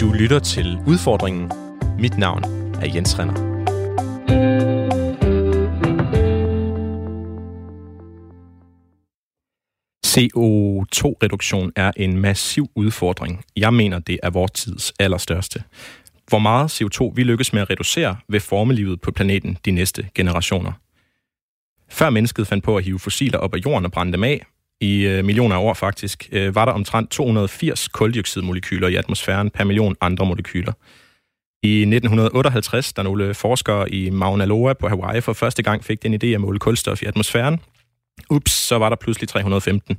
Du lytter til Udfordringen. Mit navn er Jens Renner. CO2-reduktion er en massiv udfordring. Jeg mener, det er vores tids allerstørste. Hvor meget CO2 vi lykkes med at reducere, ved formelivet på planeten de næste generationer. Før mennesket fandt på at hive fossiler op af jorden og brænde dem af, i øh, millioner af år faktisk, øh, var der omtrent 280 koldioxidmolekyler i atmosfæren per million andre molekyler. I 1958, da nogle forskere i Mauna Loa på Hawaii for første gang fik den idé at måle kulstof i atmosfæren, ups, så var der pludselig 315.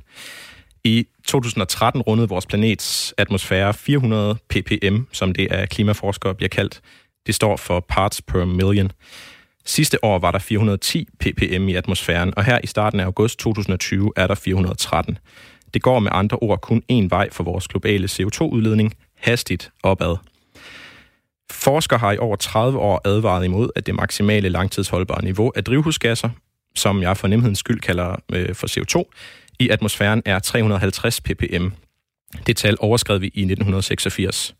I 2013 rundede vores planets atmosfære 400 ppm, som det af klimaforskere bliver kaldt. Det står for parts per million. Sidste år var der 410 ppm i atmosfæren, og her i starten af august 2020 er der 413. Det går med andre ord kun én vej for vores globale CO2-udledning, hastigt opad. Forskere har i over 30 år advaret imod, at det maksimale langtidsholdbare niveau af drivhusgasser, som jeg for nemhedens skyld kalder øh, for CO2, i atmosfæren er 350 ppm. Det tal overskred vi i 1986.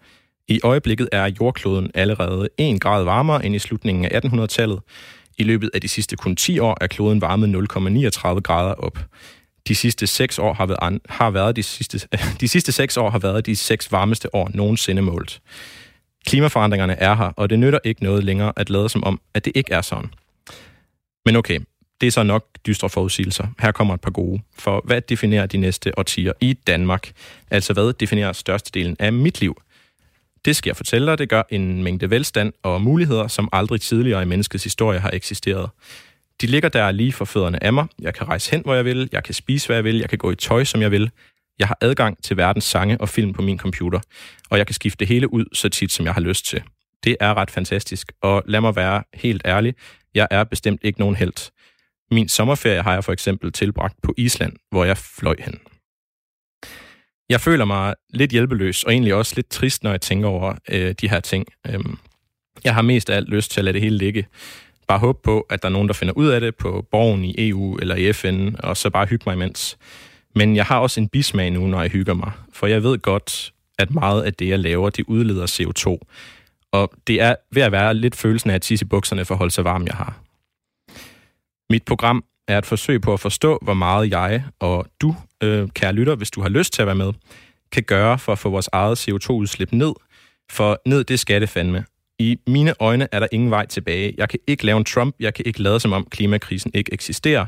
I øjeblikket er jordkloden allerede 1 grad varmere end i slutningen af 1800-tallet. I løbet af de sidste kun 10 år er kloden varmet 0,39 grader op. De sidste 6 år har været, har været de sidste, de sidste 6 år har været de seks varmeste år nogensinde målt. Klimaforandringerne er her, og det nytter ikke noget længere at lade som om, at det ikke er sådan. Men okay, det er så nok dystre forudsigelser. Her kommer et par gode. For hvad definerer de næste årtier i Danmark? Altså hvad definerer størstedelen af mit liv? Det skal jeg fortælle dig. Det gør en mængde velstand og muligheder, som aldrig tidligere i menneskets historie har eksisteret. De ligger der lige for fødderne af mig. Jeg kan rejse hen, hvor jeg vil. Jeg kan spise, hvad jeg vil. Jeg kan gå i tøj, som jeg vil. Jeg har adgang til verdens sange og film på min computer. Og jeg kan skifte det hele ud så tit, som jeg har lyst til. Det er ret fantastisk. Og lad mig være helt ærlig. Jeg er bestemt ikke nogen held. Min sommerferie har jeg for eksempel tilbragt på Island, hvor jeg fløj hen. Jeg føler mig lidt hjælpeløs, og egentlig også lidt trist, når jeg tænker over øh, de her ting. Øhm, jeg har mest af alt lyst til at lade det hele ligge. Bare håbe på, at der er nogen, der finder ud af det på borgen i EU eller i FN, og så bare hygge mig imens. Men jeg har også en bismag nu, når jeg hygger mig, for jeg ved godt, at meget af det, jeg laver, det udleder CO2. Og det er ved at være lidt følelsen af at tisse i bukserne for at holde sig varm, jeg har. Mit program er et forsøg på at forstå, hvor meget jeg og du, øh, kære lytter, hvis du har lyst til at være med, kan gøre for at få vores eget CO2-udslip ned. For ned, det skal det fandme. I mine øjne er der ingen vej tilbage. Jeg kan ikke lave en Trump. Jeg kan ikke lade som om klimakrisen ikke eksisterer.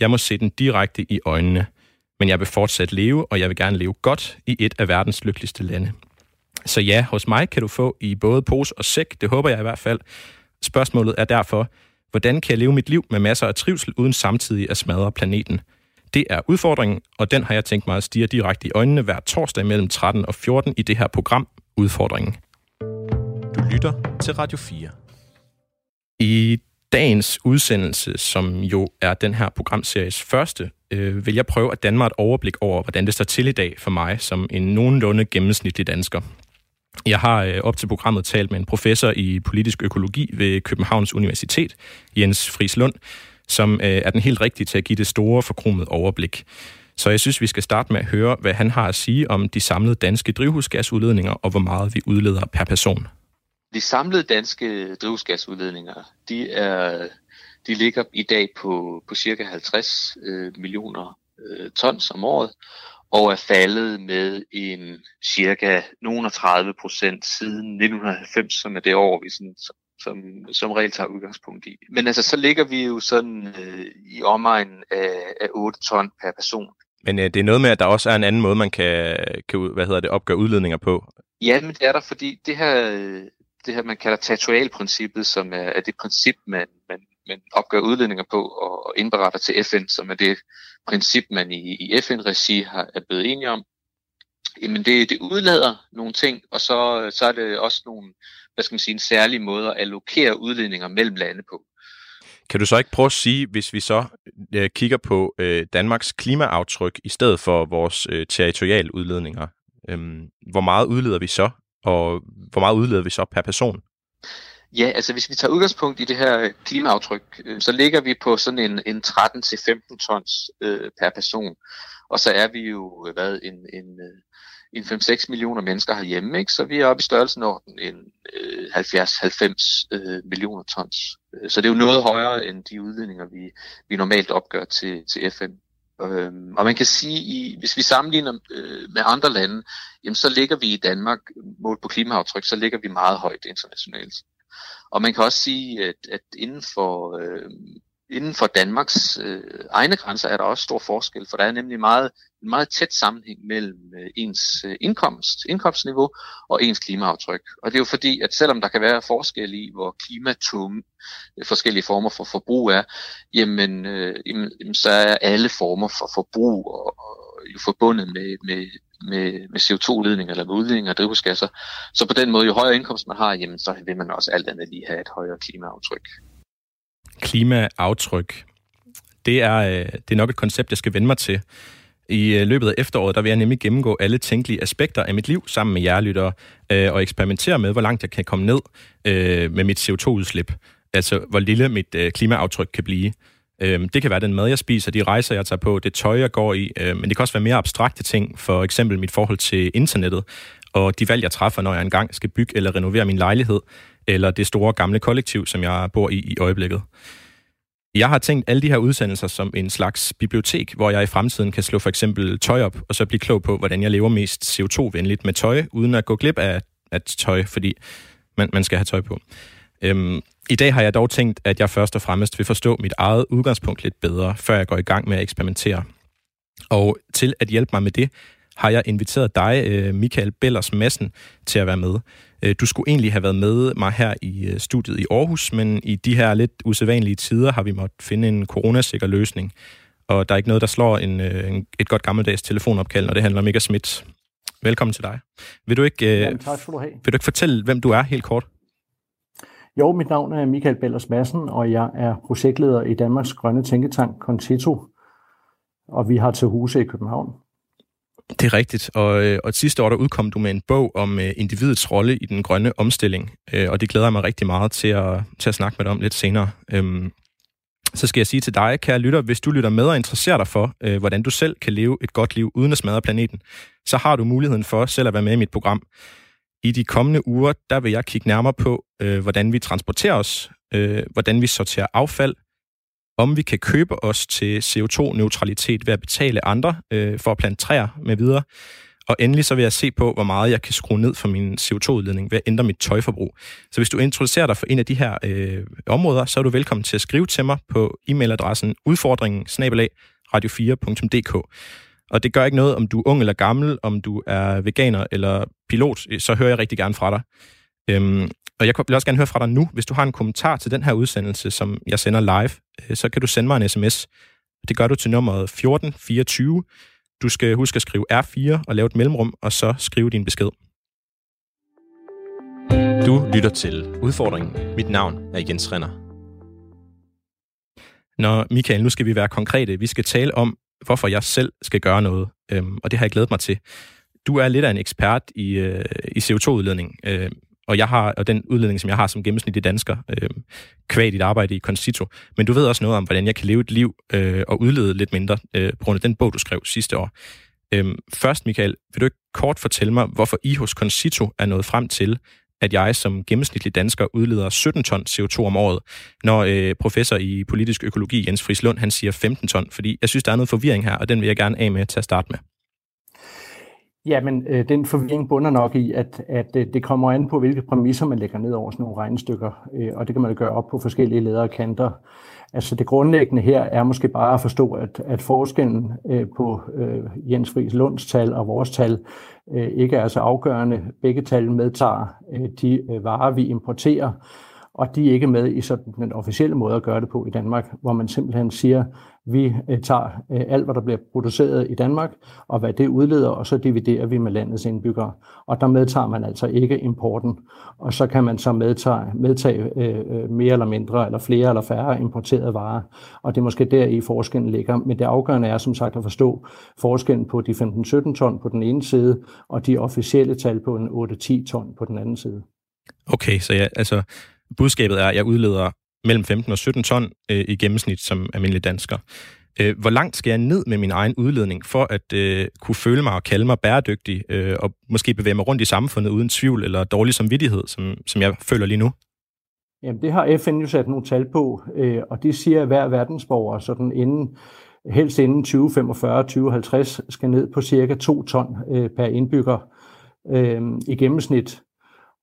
Jeg må se den direkte i øjnene. Men jeg vil fortsat leve, og jeg vil gerne leve godt i et af verdens lykkeligste lande. Så ja, hos mig kan du få i både pose og sæk. Det håber jeg i hvert fald. Spørgsmålet er derfor, Hvordan kan jeg leve mit liv med masser af trivsel uden samtidig at smadre planeten? Det er udfordringen, og den har jeg tænkt mig at stige direkte i øjnene hver torsdag mellem 13 og 14 i det her program, Udfordringen. Du lytter til Radio 4. I dagens udsendelse, som jo er den her programseries første, øh, vil jeg prøve at danne mig et overblik over, hvordan det står til i dag for mig som en nogenlunde gennemsnitlig dansker. Jeg har øh, op til programmet talt med en professor i politisk økologi ved Københavns Universitet, Jens Frislund, som øh, er den helt rigtige til at give det store forkromede overblik. Så jeg synes, vi skal starte med at høre, hvad han har at sige om de samlede danske drivhusgasudledninger og hvor meget vi udleder per person. De samlede danske drivhusgasudledninger, de, er, de ligger i dag på, på cirka 50 øh, millioner øh, tons om året, og er faldet med en cirka nogen 30 procent siden 1990, som er det år, vi sådan, som, som, regel tager udgangspunkt i. Men altså, så ligger vi jo sådan øh, i omegnen af, af 8 ton per person. Men øh, det er noget med, at der også er en anden måde, man kan, kan hvad hedder det, opgøre udledninger på. Ja, men det er der, fordi det her, det her man kalder territorialprincippet, som er, er det princip, man, man, man opgør udledninger på og, og indberetter til FN, som er det princip, man i, i FN-regi har, er blevet enige om, jamen det, det udlader nogle ting, og så, så er det også nogle, hvad skal man sige, en særlig måde at allokere udledninger mellem lande på. Kan du så ikke prøve at sige, hvis vi så øh, kigger på øh, Danmarks klimaaftryk i stedet for vores øh, territoriale udledninger, øh, hvor meget udleder vi så, og hvor meget udleder vi så per person? Ja, altså hvis vi tager udgangspunkt i det her øh, klimaaftryk, øh, så ligger vi på sådan en, en 13-15 tons øh, per person. Og så er vi jo øh, hvad, en, en, øh, en 5-6 millioner mennesker herhjemme, ikke? så vi er oppe i størrelsen over en øh, 70-90 øh, millioner tons. Så det er jo noget højere end de udledninger, vi, vi normalt opgør til, til FN. Øhm, og man kan sige, i, hvis vi sammenligner øh, med andre lande, jamen, så ligger vi i Danmark, målt på klimaaftryk, så ligger vi meget højt internationalt. Og man kan også sige, at, at inden for øh, inden for Danmarks øh, egne grænser er der også stor forskel, for der er nemlig meget, en meget tæt sammenhæng mellem øh, ens øh, indkomst, indkomstniveau og ens klimaaftryk. Og det er jo fordi, at selvom der kan være forskel i, hvor klimatunge øh, forskellige former for forbrug er, jamen, øh, jamen, så er alle former for forbrug og, og jo forbundet med, med, med, med CO2-udledning eller med udledning af drivhusgasser. Så på den måde, jo højere indkomst man har, jamen, så vil man også alt andet lige have et højere klimaaftryk klimaaftryk. Det er, øh, det er nok et koncept, jeg skal vende mig til. I øh, løbet af efteråret, der vil jeg nemlig gennemgå alle tænkelige aspekter af mit liv sammen med jer lyttere, øh, og eksperimentere med, hvor langt jeg kan komme ned øh, med mit CO2-udslip. Altså, hvor lille mit klimaaftryk kan blive. Øhm, det kan være den mad, jeg spiser, de rejser, jeg tager på, det tøj, jeg går i, øhm, men det kan også være mere abstrakte ting, for eksempel mit forhold til internettet, og de valg, jeg træffer, når jeg engang skal bygge eller renovere min lejlighed, eller det store gamle kollektiv, som jeg bor i i øjeblikket. Jeg har tænkt alle de her udsendelser som en slags bibliotek, hvor jeg i fremtiden kan slå for eksempel tøj op, og så blive klog på, hvordan jeg lever mest CO2-venligt med tøj, uden at gå glip af, af tøj, fordi man, man skal have tøj på. Øhm, i dag har jeg dog tænkt, at jeg først og fremmest vil forstå mit eget udgangspunkt lidt bedre, før jeg går i gang med at eksperimentere. Og til at hjælpe mig med det, har jeg inviteret dig, øh, Michael Bellers Madsen, til at være med. Øh, du skulle egentlig have været med mig her i øh, studiet i Aarhus, men i de her lidt usædvanlige tider har vi måttet finde en coronasikker løsning. Og der er ikke noget, der slår en, en, et godt gammeldags telefonopkald, når det handler om Mika Schmidt. Velkommen til dig. Vil du ikke, Jamen, tak skal du have. Vil du ikke fortælle, hvem du er helt kort? Jo, mit navn er Michael Bellers Madsen, og jeg er projektleder i Danmarks Grønne Tænketank, Concito, og vi har til huse i København. Det er rigtigt, og, øh, og sidste år der udkom du med en bog om uh, individets rolle i den grønne omstilling, uh, og det glæder jeg mig rigtig meget til at, til at snakke med dig om lidt senere. Um, så skal jeg sige til dig, kære lytter, hvis du lytter med og interesserer dig for, hvordan du selv kan leve et godt liv uden at smadre planeten, så har du muligheden for selv at være med i mit program. I de kommende uger, der vil jeg kigge nærmere på, øh, hvordan vi transporterer os, øh, hvordan vi sorterer affald, om vi kan købe os til CO2-neutralitet ved at betale andre øh, for at plante træer med videre. Og endelig så vil jeg se på, hvor meget jeg kan skrue ned for min CO2-udledning ved at ændre mit tøjforbrug. Så hvis du introducerer dig for en af de her øh, områder, så er du velkommen til at skrive til mig på e-mailadressen udfordringen radio4.dk. Og det gør ikke noget, om du er ung eller gammel, om du er veganer eller pilot, så hører jeg rigtig gerne fra dig. Øhm, og jeg vil også gerne høre fra dig nu, hvis du har en kommentar til den her udsendelse, som jeg sender live, øh, så kan du sende mig en sms. Det gør du til nummeret 1424. Du skal huske at skrive R4 og lave et mellemrum, og så skrive din besked. Du lytter til Udfordringen. Mit navn er Jens Renner. Nå, Michael, nu skal vi være konkrete. Vi skal tale om, hvorfor jeg selv skal gøre noget, øhm, og det har jeg glædet mig til. Du er lidt af en ekspert i, øh, i CO2-udledning. Øh, og jeg har og den udledning, som jeg har som gennemsnitlig dansker, øh, kvad dit arbejde i Concito. Men du ved også noget om, hvordan jeg kan leve et liv øh, og udlede lidt mindre, øh, på grund af den bog, du skrev sidste år. Øh, først, Michael, vil du ikke kort fortælle mig, hvorfor I hos Concito er nået frem til, at jeg som gennemsnitlig dansker udleder 17 ton CO2 om året, når øh, professor i politisk økologi Jens Friis Lund, han siger 15 ton, fordi jeg synes, der er noget forvirring her, og den vil jeg gerne af med til at starte med. Jamen, øh, den forvirring bunder nok i, at, at øh, det kommer an på, hvilke præmisser man lægger ned over sådan nogle regnestykker, øh, og det kan man jo gøre op på forskellige ledere og kanter. Altså det grundlæggende her er måske bare at forstå, at, at forskellen øh, på øh, Jens Friis Lunds tal og vores tal øh, ikke er så afgørende. Begge tal medtager øh, de øh, varer, vi importerer, og de er ikke med i sådan den officielle måde at gøre det på i Danmark, hvor man simpelthen siger, vi øh, tager øh, alt, hvad der bliver produceret i Danmark, og hvad det udleder, og så dividerer vi med landets indbyggere. Og der medtager man altså ikke importen. Og så kan man så medtage, medtage øh, mere eller mindre, eller flere eller færre importerede varer. Og det er måske der i forskellen ligger. Men det afgørende er som sagt at forstå forskellen på de 15-17 ton på den ene side, og de officielle tal på en 8-10 ton på den anden side. Okay, så ja, altså budskabet er, at jeg udleder mellem 15 og 17 ton øh, i gennemsnit som almindelig dansker. Øh, hvor langt skal jeg ned med min egen udledning for at øh, kunne føle mig og kalde mig bæredygtig øh, og måske bevæge mig rundt i samfundet uden tvivl eller dårlig samvittighed, som, som jeg føler lige nu? Jamen, det har FN jo sat nogle tal på, øh, og det siger, at hver verdensborger sådan inden, helst inden 2045-2050 skal ned på cirka 2 ton øh, per indbygger øh, i gennemsnit.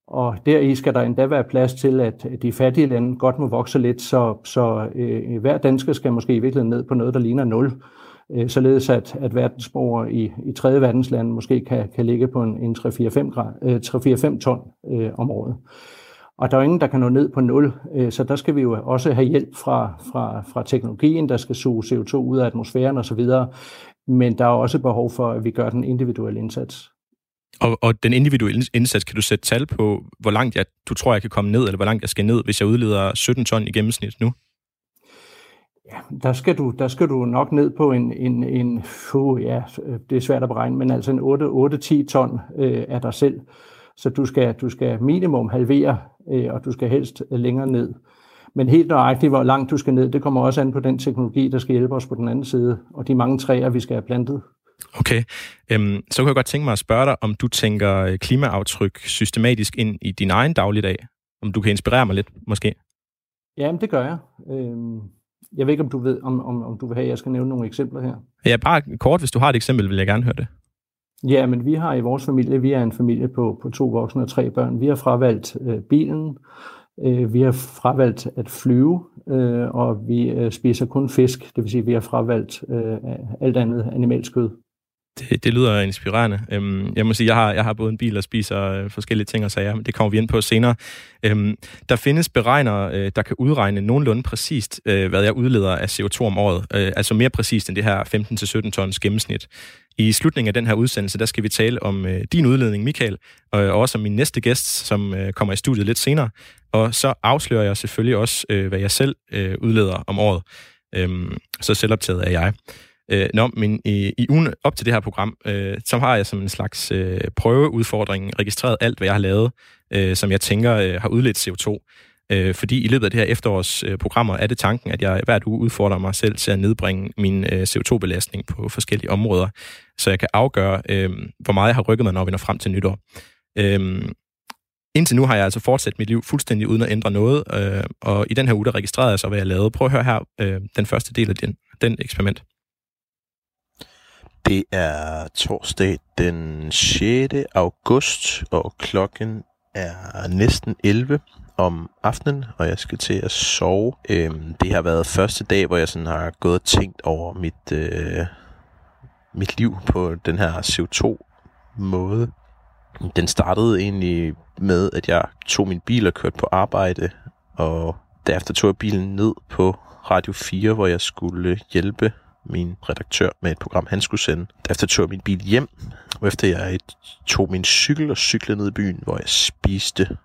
Og deri skal der endda være plads til, at de fattige lande godt må vokse lidt, så, så øh, hver dansker skal måske i virkeligheden ned på noget, der ligner 0. Øh, således at, at verdensborgere i, i tredje verdenslande måske kan, kan ligge på en, en 3-4-5 øh, ton øh, om året. Og der er ingen, der kan nå ned på 0, øh, så der skal vi jo også have hjælp fra, fra, fra teknologien, der skal suge CO2 ud af atmosfæren osv., men der er også behov for, at vi gør den individuelle indsats. Og, og den individuelle indsats, kan du sætte tal på, hvor langt jeg, du tror, jeg kan komme ned, eller hvor langt jeg skal ned, hvis jeg udleder 17 ton i gennemsnit nu? Ja, der skal du, der skal du nok ned på en, en, en uh, ja, det er svært at beregne, men altså en 8-10 ton øh, af dig selv. Så du skal, du skal minimum halvere, øh, og du skal helst øh, længere ned. Men helt nøjagtigt, hvor langt du skal ned, det kommer også an på den teknologi, der skal hjælpe os på den anden side, og de mange træer, vi skal have plantet. Okay, øhm, så kunne jeg godt tænke mig at spørge dig, om du tænker øh, klimaaftryk systematisk ind i din egen dagligdag? Om du kan inspirere mig lidt, måske? Jamen, det gør jeg. Øhm, jeg ved ikke, om du ved, om, om, om du vil have, at jeg skal nævne nogle eksempler her. Ja, bare kort, hvis du har et eksempel, vil jeg gerne høre det. Ja, men vi har i vores familie, vi er en familie på, på to voksne og tre børn. Vi har fravalgt øh, bilen, øh, vi har fravalgt at flyve, øh, og vi øh, spiser kun fisk, det vil sige, vi har fravalgt øh, alt andet animalsk kød. Det, det lyder inspirerende. Øhm, jeg må sige, jeg har, jeg har både en bil og spiser øh, forskellige ting og sager, men det kommer vi ind på senere. Øhm, der findes beregnere, øh, der kan udregne nogenlunde præcist, øh, hvad jeg udleder af CO2 om året. Øh, altså mere præcist end det her 15-17 tons gennemsnit. I slutningen af den her udsendelse, der skal vi tale om øh, din udledning, Michael, og også om min næste gæst, som øh, kommer i studiet lidt senere. Og så afslører jeg selvfølgelig også, øh, hvad jeg selv øh, udleder om året. Øhm, så selvoptaget er jeg. Øh, nå, men i, i ugen op til det her program, øh, så har jeg som en slags øh, prøveudfordring registreret alt, hvad jeg har lavet, øh, som jeg tænker øh, har udledt CO2. Øh, fordi i løbet af det her efterårs øh, programmer er det tanken, at jeg hvert uge udfordrer mig selv til at nedbringe min øh, CO2-belastning på forskellige områder, så jeg kan afgøre, øh, hvor meget jeg har rykket mig, når vi når frem til nytår. Øh, Indtil nu har jeg altså fortsat mit liv fuldstændig uden at ændre noget, øh, og i den her uge, der registrerede jeg så, hvad jeg lavede. Prøv at høre her øh, den første del af den, den eksperiment. Det er torsdag den 6. august, og klokken er næsten 11 om aftenen, og jeg skal til at sove. Øhm, det har været første dag, hvor jeg sådan har gået og tænkt over mit, øh, mit liv på den her CO2-måde. Den startede egentlig med, at jeg tog min bil og kørte på arbejde, og derefter tog jeg bilen ned på Radio 4, hvor jeg skulle hjælpe min redaktør med et program, han skulle sende. Derefter tog jeg min bil hjem, og efter jeg tog min cykel og cyklede ned i byen, hvor jeg spiste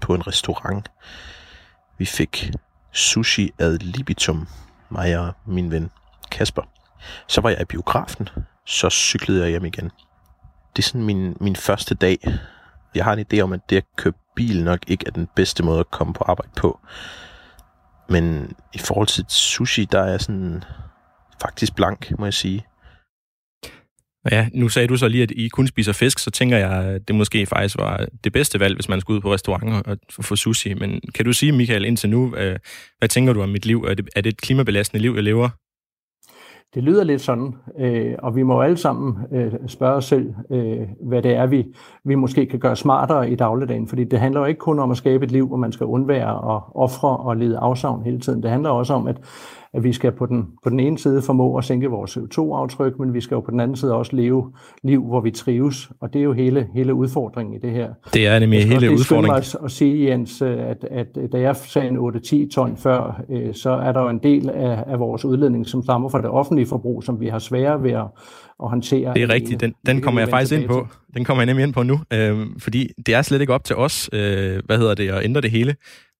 på en restaurant. Vi fik sushi ad libitum, mig og min ven Kasper. Så var jeg i biografen, så cyklede jeg hjem igen. Det er sådan min, min første dag. Jeg har en idé om, at det at køre bil nok ikke er den bedste måde at komme på arbejde på. Men i forhold til sushi, der er jeg sådan faktisk blank, må jeg sige. Ja, nu sagde du så lige, at I kun spiser fisk, så tænker jeg, at det måske faktisk var det bedste valg, hvis man skulle ud på restaurant og få sushi. Men kan du sige, Michael, indtil nu, øh, hvad tænker du om mit liv? Er det, er det et klimabelastende liv, jeg lever? Det lyder lidt sådan, øh, og vi må alle sammen øh, spørge os selv, øh, hvad det er, vi, vi måske kan gøre smartere i dagligdagen. Fordi det handler jo ikke kun om at skabe et liv, hvor man skal undvære og ofre og lede afsavn hele tiden. Det handler også om, at at vi skal på den, på den ene side formå at sænke vores CO2-aftryk, men vi skal jo på den anden side også leve liv, hvor vi trives, og det er jo hele, hele udfordringen i det her. Det er nemlig hele udfordringen. Jeg skal at sige, Jens, at, at da jeg sagde en 8-10 ton før, øh, så er der jo en del af, af vores udledning, som stammer fra det offentlige forbrug, som vi har svære ved at, at håndtere. Det er rigtigt, den, den kommer jeg faktisk ind på. Den kommer jeg nemlig ind på nu, øh, fordi det er slet ikke op til os, øh, hvad hedder det, at ændre det hele.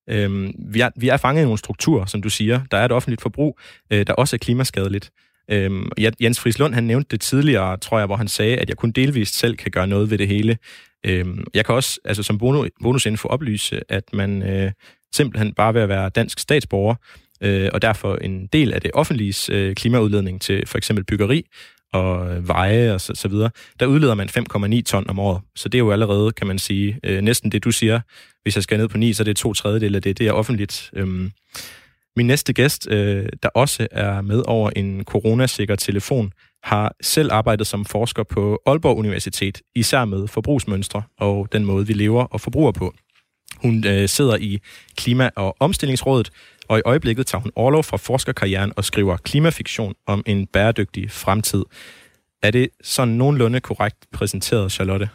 Øhm, vi, er, vi er fanget i nogle strukturer, som du siger. Der er et offentligt forbrug, øh, der også er klimaskadeligt. Øhm, Jens Frislund, han nævnte det tidligere, tror jeg, hvor han sagde, at jeg kun delvist selv kan gøre noget ved det hele. Øhm, jeg kan også, altså som bonus, bonusinfo, oplyse, at man øh, simpelthen bare ved at være dansk statsborger, øh, og derfor en del af det offentlige øh, klimaudledning til for eksempel byggeri og veje og så, så videre, der udleder man 5,9 ton om året. Så det er jo allerede, kan man sige, øh, næsten det, du siger. Hvis jeg skal ned på 9, så er det to tredjedel af det. Det er offentligt. Øhm, min næste gæst, øh, der også er med over en coronasikker telefon, har selv arbejdet som forsker på Aalborg Universitet, især med forbrugsmønstre og den måde, vi lever og forbruger på. Hun øh, sidder i Klima- og Omstillingsrådet, og i øjeblikket tager hun overlov fra forskerkarrieren og skriver klimafiktion om en bæredygtig fremtid. Er det sådan nogenlunde korrekt præsenteret, Charlotte?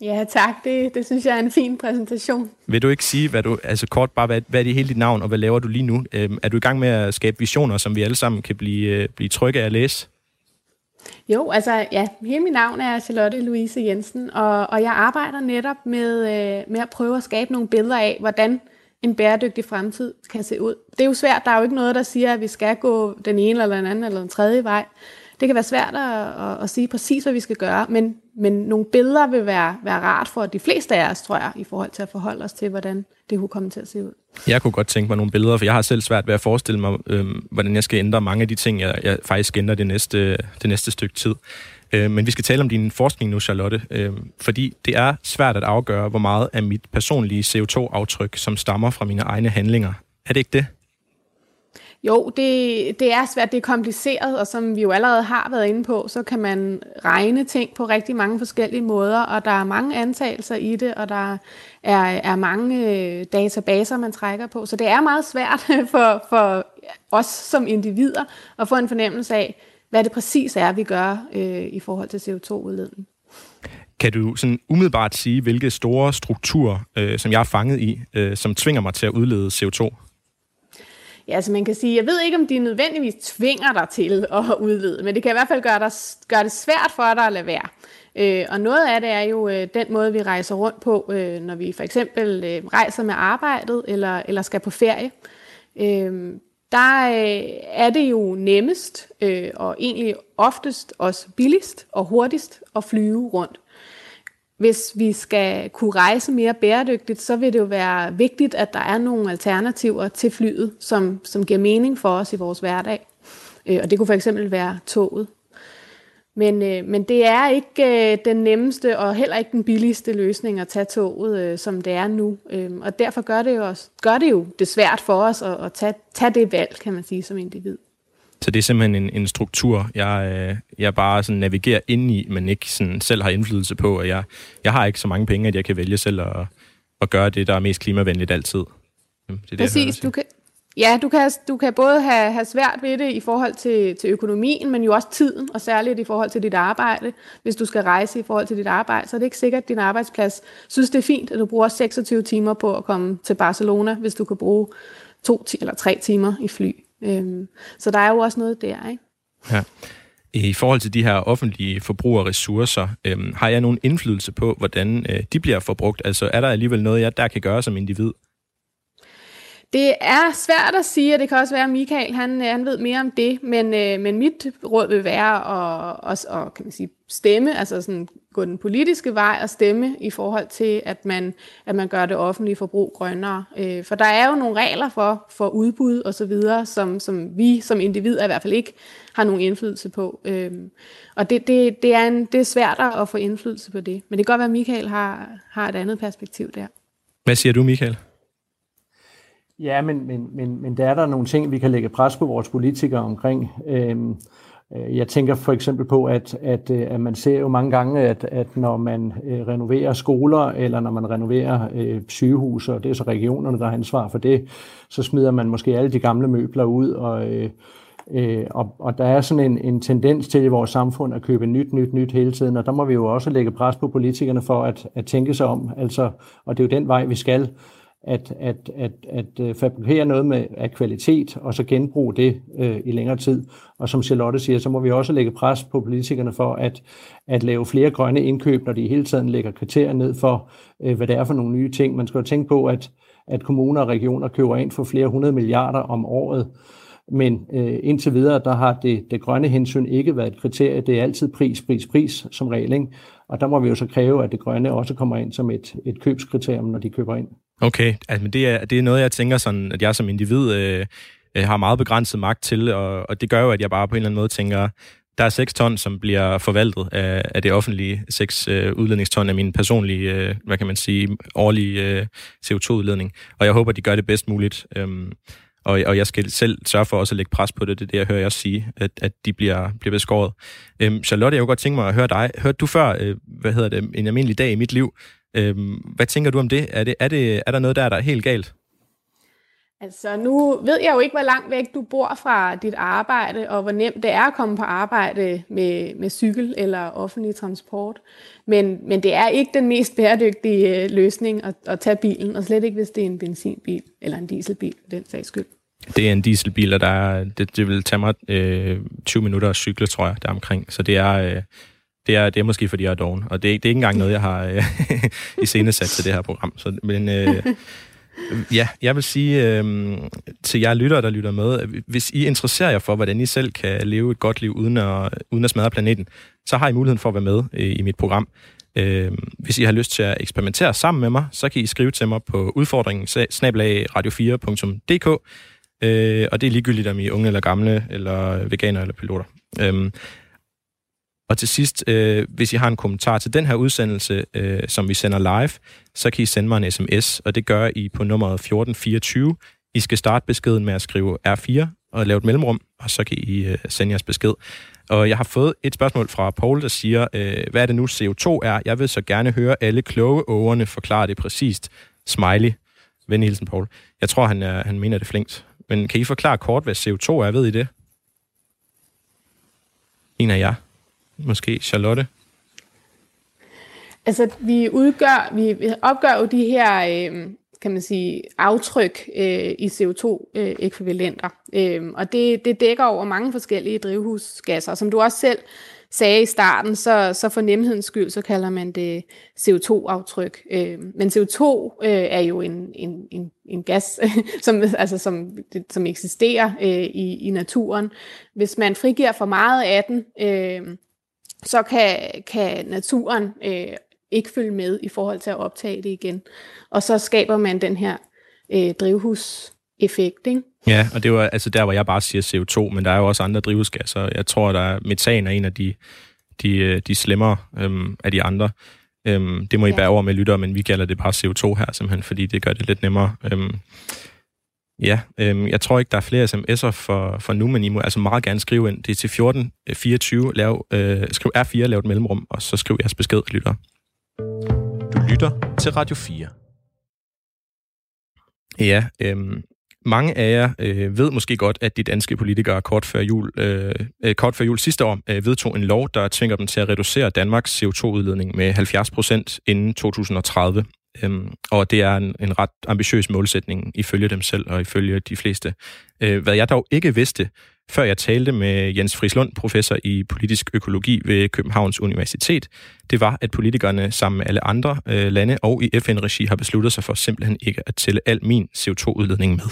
Ja, tak. Det, det synes jeg er en fin præsentation. Vil du ikke sige, hvad du, altså kort bare, hvad, hvad er det hele dit navn, og hvad laver du lige nu? Øhm, er du i gang med at skabe visioner, som vi alle sammen kan blive, øh, blive trygge af at læse? Jo, altså ja, hele mit navn er Charlotte Louise Jensen, og, og jeg arbejder netop med, øh, med at prøve at skabe nogle billeder af, hvordan en bæredygtig fremtid kan se ud. Det er jo svært, der er jo ikke noget, der siger, at vi skal gå den ene eller den anden eller den tredje vej. Det kan være svært at, at, at sige præcis, hvad vi skal gøre, men, men nogle billeder vil være, være rart for de fleste af os, tror jeg, i forhold til at forholde os til, hvordan det kunne komme til at se ud. Jeg kunne godt tænke mig nogle billeder, for jeg har selv svært ved at forestille mig, øh, hvordan jeg skal ændre mange af de ting, jeg, jeg faktisk ændrer det næste, det næste stykke tid. Øh, men vi skal tale om din forskning nu, Charlotte, øh, fordi det er svært at afgøre, hvor meget af mit personlige CO2-aftryk, som stammer fra mine egne handlinger. Er det ikke det? Jo, det, det er svært, det er kompliceret, og som vi jo allerede har været inde på, så kan man regne ting på rigtig mange forskellige måder, og der er mange antagelser i det, og der er, er mange øh, databaser, man trækker på. Så det er meget svært for, for os som individer at få en fornemmelse af, hvad det præcis er, vi gør øh, i forhold til CO2-udledning. Kan du sådan umiddelbart sige, hvilke store strukturer, øh, som jeg er fanget i, øh, som tvinger mig til at udlede CO2? Ja, altså man kan sige, jeg ved ikke, om de nødvendigvis tvinger dig til at udvide, men det kan i hvert fald gøre, dig, gøre det svært for dig at lade være. Øh, og noget af det er jo øh, den måde, vi rejser rundt på, øh, når vi for eksempel øh, rejser med arbejdet eller, eller skal på ferie. Øh, der øh, er det jo nemmest øh, og egentlig oftest også billigst og hurtigst at flyve rundt hvis vi skal kunne rejse mere bæredygtigt, så vil det jo være vigtigt, at der er nogle alternativer til flyet, som, som giver mening for os i vores hverdag. Øh, og det kunne for eksempel være toget. Men, øh, men det er ikke øh, den nemmeste og heller ikke den billigste løsning at tage toget, øh, som det er nu. Øh, og derfor gør det jo, også, gør det jo det svært for os at, at tage, tage det valg, kan man sige, som individ. Så det er simpelthen en, en struktur, jeg, øh, jeg bare sådan navigerer ind i, men ikke sådan selv har indflydelse på. Og jeg, jeg har ikke så mange penge, at jeg kan vælge selv at, at gøre det, der er mest klimavenligt altid. Det er det, Præcis. du kan, ja, du kan, du kan både have, have svært ved det i forhold til, til økonomien, men jo også tiden, og særligt i forhold til dit arbejde. Hvis du skal rejse i forhold til dit arbejde, så er det ikke sikkert, at din arbejdsplads synes, det er fint, at du bruger 26 timer på at komme til Barcelona, hvis du kan bruge to eller tre timer i fly. Øhm, så der er jo også noget der, ikke? Ja. I forhold til de her offentlige forbrugerressourcer, øhm, har jeg nogen indflydelse på, hvordan øh, de bliver forbrugt? Altså er der alligevel noget, jeg der kan gøre som individ? Det er svært at sige, og det kan også være, at Michael han, øh, han ved mere om det, men, øh, men mit råd vil være at, også, at kan man sige, stemme, altså sådan, gå den politiske vej og stemme i forhold til, at man, at man gør det offentlige forbrug grønnere. Øh, for der er jo nogle regler for, for udbud og så videre, som, som vi som individer i hvert fald ikke har nogen indflydelse på. Øh, og det, det, det, er en, det er svært at få indflydelse på det. Men det kan godt være, at Michael har, har et andet perspektiv der. Hvad siger du, Michael? Ja, men, men, men, men der er der nogle ting, vi kan lægge pres på vores politikere omkring. Øhm, øh, jeg tænker for eksempel på, at, at, øh, at man ser jo mange gange, at, at når man øh, renoverer skoler, eller når man renoverer øh, sygehuse, og det er så regionerne, der har ansvar for det, så smider man måske alle de gamle møbler ud, og, øh, øh, og, og der er sådan en, en tendens til i vores samfund at købe nyt, nyt, nyt hele tiden, og der må vi jo også lægge pres på politikerne for at, at tænke sig om, altså, og det er jo den vej, vi skal at, at, at, at øh, fabrikere noget med af kvalitet, og så genbruge det øh, i længere tid. Og som Charlotte siger, så må vi også lægge pres på politikerne for at, at lave flere grønne indkøb, når de i hele tiden lægger kriterier ned for, øh, hvad det er for nogle nye ting. Man skal jo tænke på, at, at kommuner og regioner køber ind for flere hundrede milliarder om året, men øh, indtil videre, der har det, det grønne hensyn ikke været et kriterie. Det er altid pris, pris, pris som regel. Ikke? Og der må vi jo så kræve, at det grønne også kommer ind som et, et købskriterium, når de køber ind. Okay, altså, det, er, det er noget, jeg tænker sådan, at jeg som individ øh, øh, har meget begrænset magt til, og, og det gør jo, at jeg bare på en eller anden måde tænker, der er 6 ton, som bliver forvaltet af, af det offentlige, 6 øh, udledningston af min personlige, øh, hvad kan man sige, årlige øh, CO2-udledning. Og jeg håber, de gør det bedst muligt. Øhm, og, og jeg skal selv sørge for også at lægge pres på det. Det er det, jeg hører jer sige, at, at de bliver, bliver beskåret. Øhm, Charlotte, jeg kunne godt tænke mig at høre dig. Hørte du før, øh, hvad hedder det, en almindelig dag i mit liv? Øhm, hvad tænker du om det? Er, det, er, det, er der noget der, der er helt galt? Altså, nu ved jeg jo ikke, hvor langt væk du bor fra dit arbejde, og hvor nemt det er at komme på arbejde med, med cykel eller offentlig transport. Men, men det er ikke den mest bæredygtige øh, løsning at, at tage bilen, og slet ikke, hvis det er en benzinbil eller en dieselbil, for den sags skyld. Det er en dieselbil, og der er, det, det vil tage mig øh, 20 minutter at cykle, tror jeg, der omkring. Så det er, øh, det er, det er måske, fordi jeg er doven. Og det, det er ikke engang noget, jeg har øh, i sat til det her program. Så, men øh, Ja, jeg vil sige øh, til jer lyttere, der lytter med, hvis I interesserer jer for, hvordan I selv kan leve et godt liv uden at, uden at smadre planeten, så har I muligheden for at være med i, i mit program. Øh, hvis I har lyst til at eksperimentere sammen med mig, så kan I skrive til mig på udfordringen radio4.dk, øh, og det er ligegyldigt, om I er unge eller gamle, eller veganer eller piloter. Øh, og til sidst, øh, hvis I har en kommentar til den her udsendelse, øh, som vi sender live, så kan I sende mig en sms, og det gør I på nummeret 1424. I skal starte beskeden med at skrive R4 og lave et mellemrum, og så kan I øh, sende jeres besked. Og jeg har fået et spørgsmål fra Paul, der siger, øh, hvad er det nu CO2 er? Jeg vil så gerne høre alle kloge ågerne forklare det præcist. Smiley. Ven hilsen, Paul. Jeg tror, han, er, han mener det flinkt. Men kan I forklare kort, hvad CO2 er? Ved I det? En af jer. Måske Charlotte? Altså, vi udgør, vi opgør jo de her, øh, kan man sige, aftryk øh, i CO2-ekvivalenter. Øh, øh, og det, det dækker over mange forskellige drivhusgasser. Som du også selv sagde i starten, så, så for nemhedens skyld, så kalder man det CO2-aftryk. Øh, men CO2 øh, er jo en, en, en, en gas, som, altså, som, som eksisterer øh, i, i naturen. Hvis man frigiver for meget af den, øh, så kan, kan naturen øh, ikke følge med i forhold til at optage det igen. Og så skaber man den her øh, drivhuseffekt, ikke? Ja, og det var altså der, hvor jeg bare siger CO2, men der er jo også andre drivhusgasser. Jeg tror, der er metan er en af de, de, øh, de slemmere øhm, af de andre. Øhm, det må I ja. bære over med lytter, men vi kalder det bare CO2 her simpelthen, fordi det gør det lidt nemmere. Øhm, Ja, øhm, jeg tror ikke, der er flere sms'er for, for nu, men I må altså meget gerne skrive ind. Det er til 1424, lav, øh, skriv R4, lav et mellemrum, og så skriv jeres besked, lytter. Du lytter til Radio 4. Ja, øhm, mange af jer øh, ved måske godt, at de danske politikere kort før jul, øh, øh kort før jul sidste år øh, vedtog en lov, der tvinger dem til at reducere Danmarks CO2-udledning med 70 procent inden 2030. Øhm, og det er en, en ret ambitiøs målsætning ifølge dem selv og ifølge de fleste. Øh, hvad jeg dog ikke vidste, før jeg talte med Jens Frislund, professor i politisk økologi ved Københavns Universitet, det var, at politikerne sammen med alle andre øh, lande og i FN-regi har besluttet sig for simpelthen ikke at tælle al min CO2-udledning med.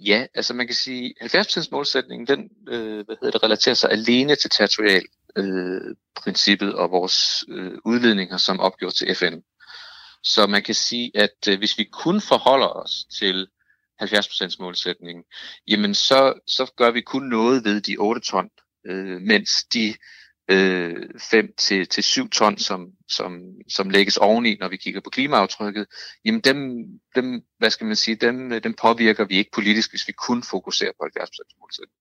Ja, altså man kan sige, 70% målsætningen, den øh, hvad hedder det, relaterer sig alene til territorial øh, princippet og vores øh, udledninger, som opgjort til FN. Så man kan sige, at øh, hvis vi kun forholder os til 70% målsætningen, jamen så, så gør vi kun noget ved de 8 ton, øh, mens de øh, 5 til, til 7 ton, som, som, som lægges oveni, når vi kigger på klimaaftrykket, jamen dem, dem, hvad skal man sige, dem, øh, dem påvirker vi ikke politisk, hvis vi kun fokuserer på 70% målsætningen.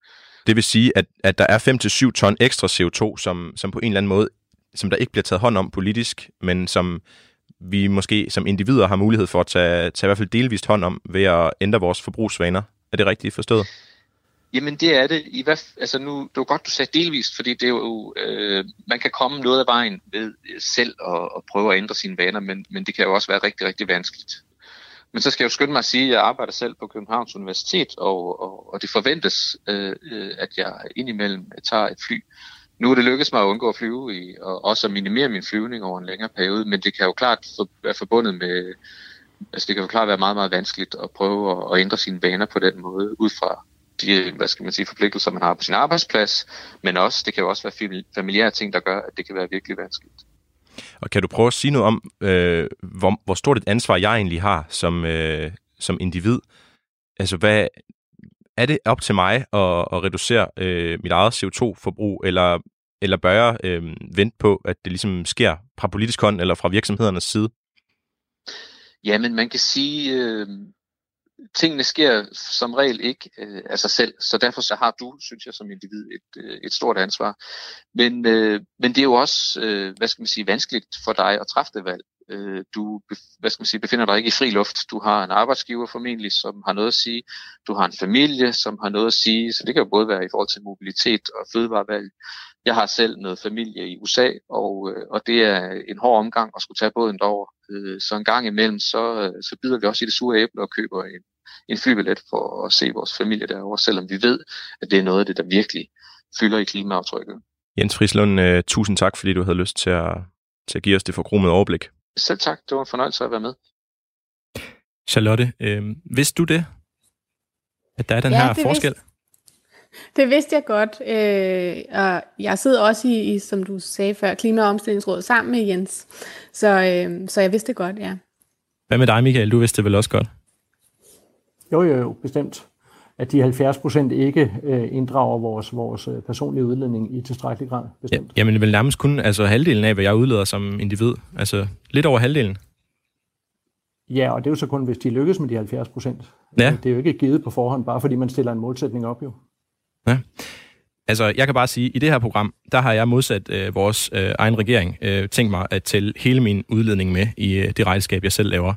Det vil sige, at, at der er 5 til 7 ton ekstra CO2, som, som på en eller anden måde, som der ikke bliver taget hånd om politisk, men som vi måske som individer har mulighed for at tage, tage i hvert fald delvist hånd om ved at ændre vores forbrugsvaner. Er det rigtigt forstået? Jamen det er det. I hvad, altså nu, det var godt, du sagde delvist, fordi det er jo, øh, man kan komme noget af vejen ved selv at, at prøve at ændre sine vaner, men, men det kan jo også være rigtig, rigtig vanskeligt. Men så skal jeg jo skynde mig at sige, at jeg arbejder selv på Københavns Universitet, og, og, og det forventes, øh, øh at jeg indimellem tager et fly nu er det lykkedes mig at undgå at flyve i, og også at minimere min flyvning over en længere periode, men det kan jo klart være forbundet med, altså det kan jo klart være meget, meget vanskeligt at prøve at, at ændre sine vaner på den måde, ud fra de, hvad skal man sige, forpligtelser, man har på sin arbejdsplads, men også, det kan jo også være familiære ting, der gør, at det kan være virkelig vanskeligt. Og kan du prøve at sige noget om, øh, hvor, hvor stort et ansvar jeg egentlig har som, øh, som individ? Altså, hvad, er det op til mig at, at reducere øh, mit eget CO2-forbrug, eller, eller bør jeg øh, vente på, at det ligesom sker fra politisk hånd eller fra virksomhedernes side? Jamen, man kan sige, øh, tingene sker som regel ikke øh, af sig selv, så derfor så har du, synes jeg, som individ et, øh, et stort ansvar. Men, øh, men det er jo også, øh, hvad skal man sige, vanskeligt for dig at træffe det valg. Øh, du hvad skal man sige, befinder dig ikke i fri luft. Du har en arbejdsgiver formentlig, som har noget at sige. Du har en familie, som har noget at sige. Så det kan jo både være i forhold til mobilitet og fødevarevalg. Jeg har selv noget familie i USA, og, øh, og det er en hård omgang at skulle tage båden derover. Øh, så en gang imellem, så, øh, så bider vi også i det sure æble og køber en, en flybillet for at se vores familie derovre, selvom vi ved, at det er noget af det, der virkelig fylder i klimaaftrykket. Jens Frislund, øh, tusind tak, fordi du havde lyst til at, til at give os det forkromede overblik. Selv tak. Det var en fornøjelse at være med. Charlotte, øh, vidste du det? At der er den ja, her forskel? Vidste, det vidste jeg godt. Øh, og jeg sidder også i, i, som du sagde før, Klima- og Omstillingsrådet sammen med Jens. Så, øh, så jeg vidste det godt, ja. Hvad med dig, Michael? Du vidste det vel også godt? Jo, jo, jo, bestemt. At de 70 procent ikke øh, inddrager vores, vores øh, personlige udledning i tilstrækkelig grad. Bestemt. Ja, jamen det vil nærmest kun altså, halvdelen af, hvad jeg udleder som individ. Altså lidt over halvdelen. Ja, og det er jo så kun, hvis de lykkes med de 70 procent. Ja. Det er jo ikke givet på forhånd, bare fordi man stiller en målsætning op jo. Ja. Altså, jeg kan bare sige, at i det her program, der har jeg modsat øh, vores øh, egen regering øh, tænkt mig at tælle hele min udledning med i øh, det regnskab, jeg selv laver.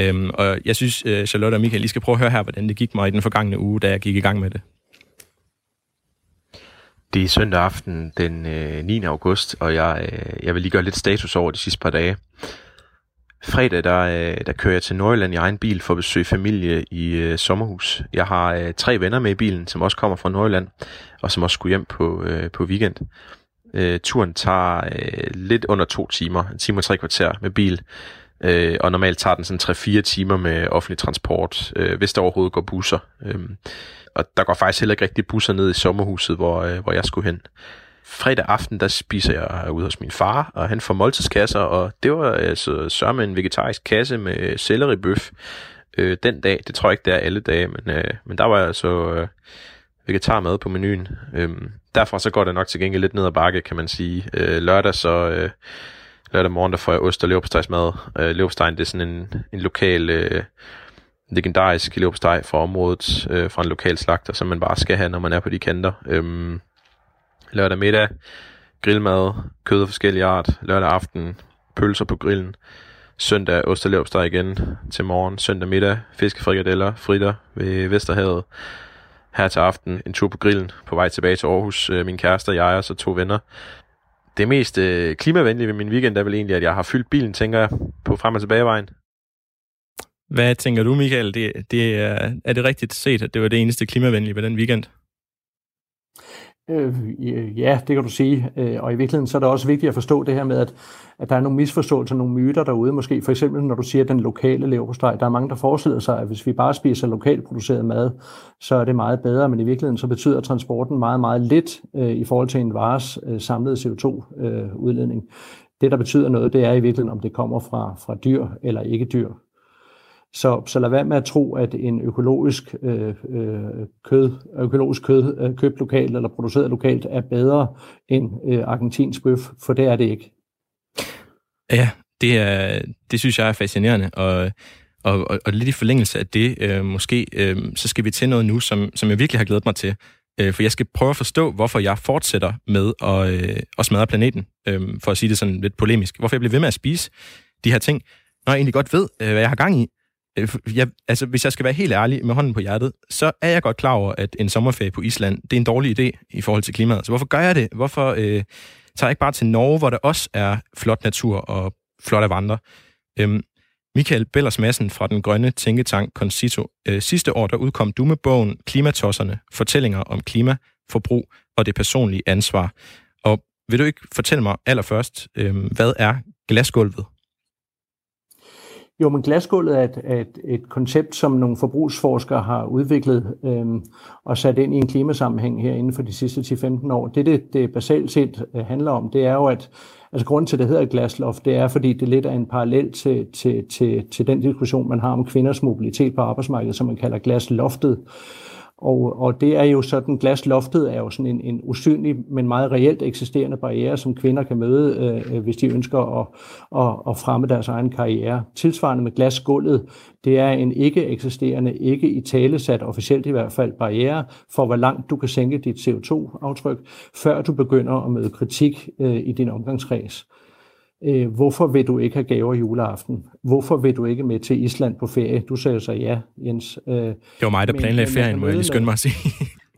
Øhm, og jeg synes, øh, Charlotte og Michael, I skal prøve at høre her, hvordan det gik mig i den forgangne uge, da jeg gik i gang med det. Det er søndag aften den øh, 9. august, og jeg, øh, jeg vil lige gøre lidt status over de sidste par dage. Fredag, der, øh, der kører jeg til Nordjylland i egen bil for at besøge familie i øh, sommerhus. Jeg har øh, tre venner med i bilen, som også kommer fra Nordjylland, og som også skulle hjem på, øh, på weekend. Øh, turen tager øh, lidt under to timer, en time og tre kvarter med bil, øh, og normalt tager den sådan 3-4 timer med offentlig transport, øh, hvis der overhovedet går busser. Øh, og der går faktisk heller ikke rigtig busser ned i sommerhuset, hvor, øh, hvor jeg skulle hen. Fredag aften, der spiser jeg ude hos min far, og han får måltidskasser, og det var altså sørme en vegetarisk kasse med selleribøf øh, den dag. Det tror jeg ikke, det er alle dage, men, øh, men der var jeg altså øh, vegetarmad på menuen. Øh, derfra så går det nok til gengæld lidt ned ad bakke, kan man sige. Øh, lørdag så... Øh, lørdag morgen, der får jeg ost og leverpostejsmad. Øh, leverpostejen, det er sådan en, en lokal, øh, legendarisk leverpostej fra området, øh, fra en lokal slagter, som man bare skal have, når man er på de kanter. Øhm, lørdag middag, grillmad, kød af forskellige art. Lørdag aften, pølser på grillen. Søndag ost og igen til morgen. Søndag middag, fiskefrikadeller, fritter ved Vesterhavet. Her til aften, en tur på grillen på vej tilbage til Aarhus. Øh, min kæreste og jeg og så to venner det mest øh, klimavenlige ved min weekend er vel egentlig, at jeg har fyldt bilen, tænker jeg, på frem- og tilbagevejen. Hvad tænker du, Michael? Det, det er, er det rigtigt set, at det var det eneste klimavenlige ved den weekend? Øh, ja, det kan du sige. Øh, og i virkeligheden så er det også vigtigt at forstå det her med, at, at der er nogle misforståelser, nogle myter derude. Måske for eksempel, når du siger den lokale leverpostej. Der er mange, der forestiller sig, at hvis vi bare spiser lokalt produceret mad, så er det meget bedre. Men i virkeligheden så betyder transporten meget, meget lidt øh, i forhold til en vares øh, samlede CO2-udledning. Øh, det, der betyder noget, det er i virkeligheden, om det kommer fra, fra dyr eller ikke dyr. Så, så lad være med at tro, at en økologisk øh, øh, kød, økologisk kød øh, købt lokalt eller produceret lokalt er bedre end øh, argentinsk bøf, for det er det ikke. Ja, det, er, det synes jeg er fascinerende, og, og, og, og lidt i forlængelse af det, øh, måske, øh, så skal vi til noget nu, som, som jeg virkelig har glædet mig til. Øh, for jeg skal prøve at forstå, hvorfor jeg fortsætter med at, øh, at smadre planeten, øh, for at sige det sådan lidt polemisk. Hvorfor jeg bliver ved med at spise de her ting, når jeg egentlig godt ved, øh, hvad jeg har gang i. Øh, jeg, altså, hvis jeg skal være helt ærlig med hånden på hjertet, så er jeg godt klar over, at en sommerferie på Island, det er en dårlig idé i forhold til klimaet. Så hvorfor gør jeg det? Hvorfor øh, tager jeg ikke bare til Norge, hvor der også er flot natur og flot at vandre? Øhm, Michael Bellers Madsen fra den grønne tænketank Concito. Øh, sidste år der udkom du med bogen Klimatosserne, fortællinger om klima, forbrug og det personlige ansvar. Og vil du ikke fortælle mig allerførst, øh, hvad er glasgulvet? Jo, men glasgulvet er et, et, et koncept, som nogle forbrugsforskere har udviklet øhm, og sat ind i en klimasammenhæng her inden for de sidste 10-15 år. Det, det, det basalt set øh, handler om, det er jo, at altså grunden til, at det hedder glasloft, det er, fordi det lidt er en parallel til, til, til, til den diskussion, man har om kvinders mobilitet på arbejdsmarkedet, som man kalder glasloftet. Og, og det er jo sådan, glasloftet er jo sådan en, en usynlig, men meget reelt eksisterende barriere, som kvinder kan møde, øh, øh hvis de ønsker at, at, at fremme deres egen karriere. Tilsvarende med glasgulvet, det er en ikke eksisterende, ikke i tale sat, officielt i hvert fald, barriere for, hvor langt du kan sænke dit CO2-aftryk, før du begynder at møde kritik øh, i din omgangskreds. Øh, hvorfor vil du ikke have gaver juleaften? Hvorfor vil du ikke med til Island på ferie? Du sagde så ja, Jens. Øh, det var mig, der planlagde ferien, må jeg lige skynde mig at sige.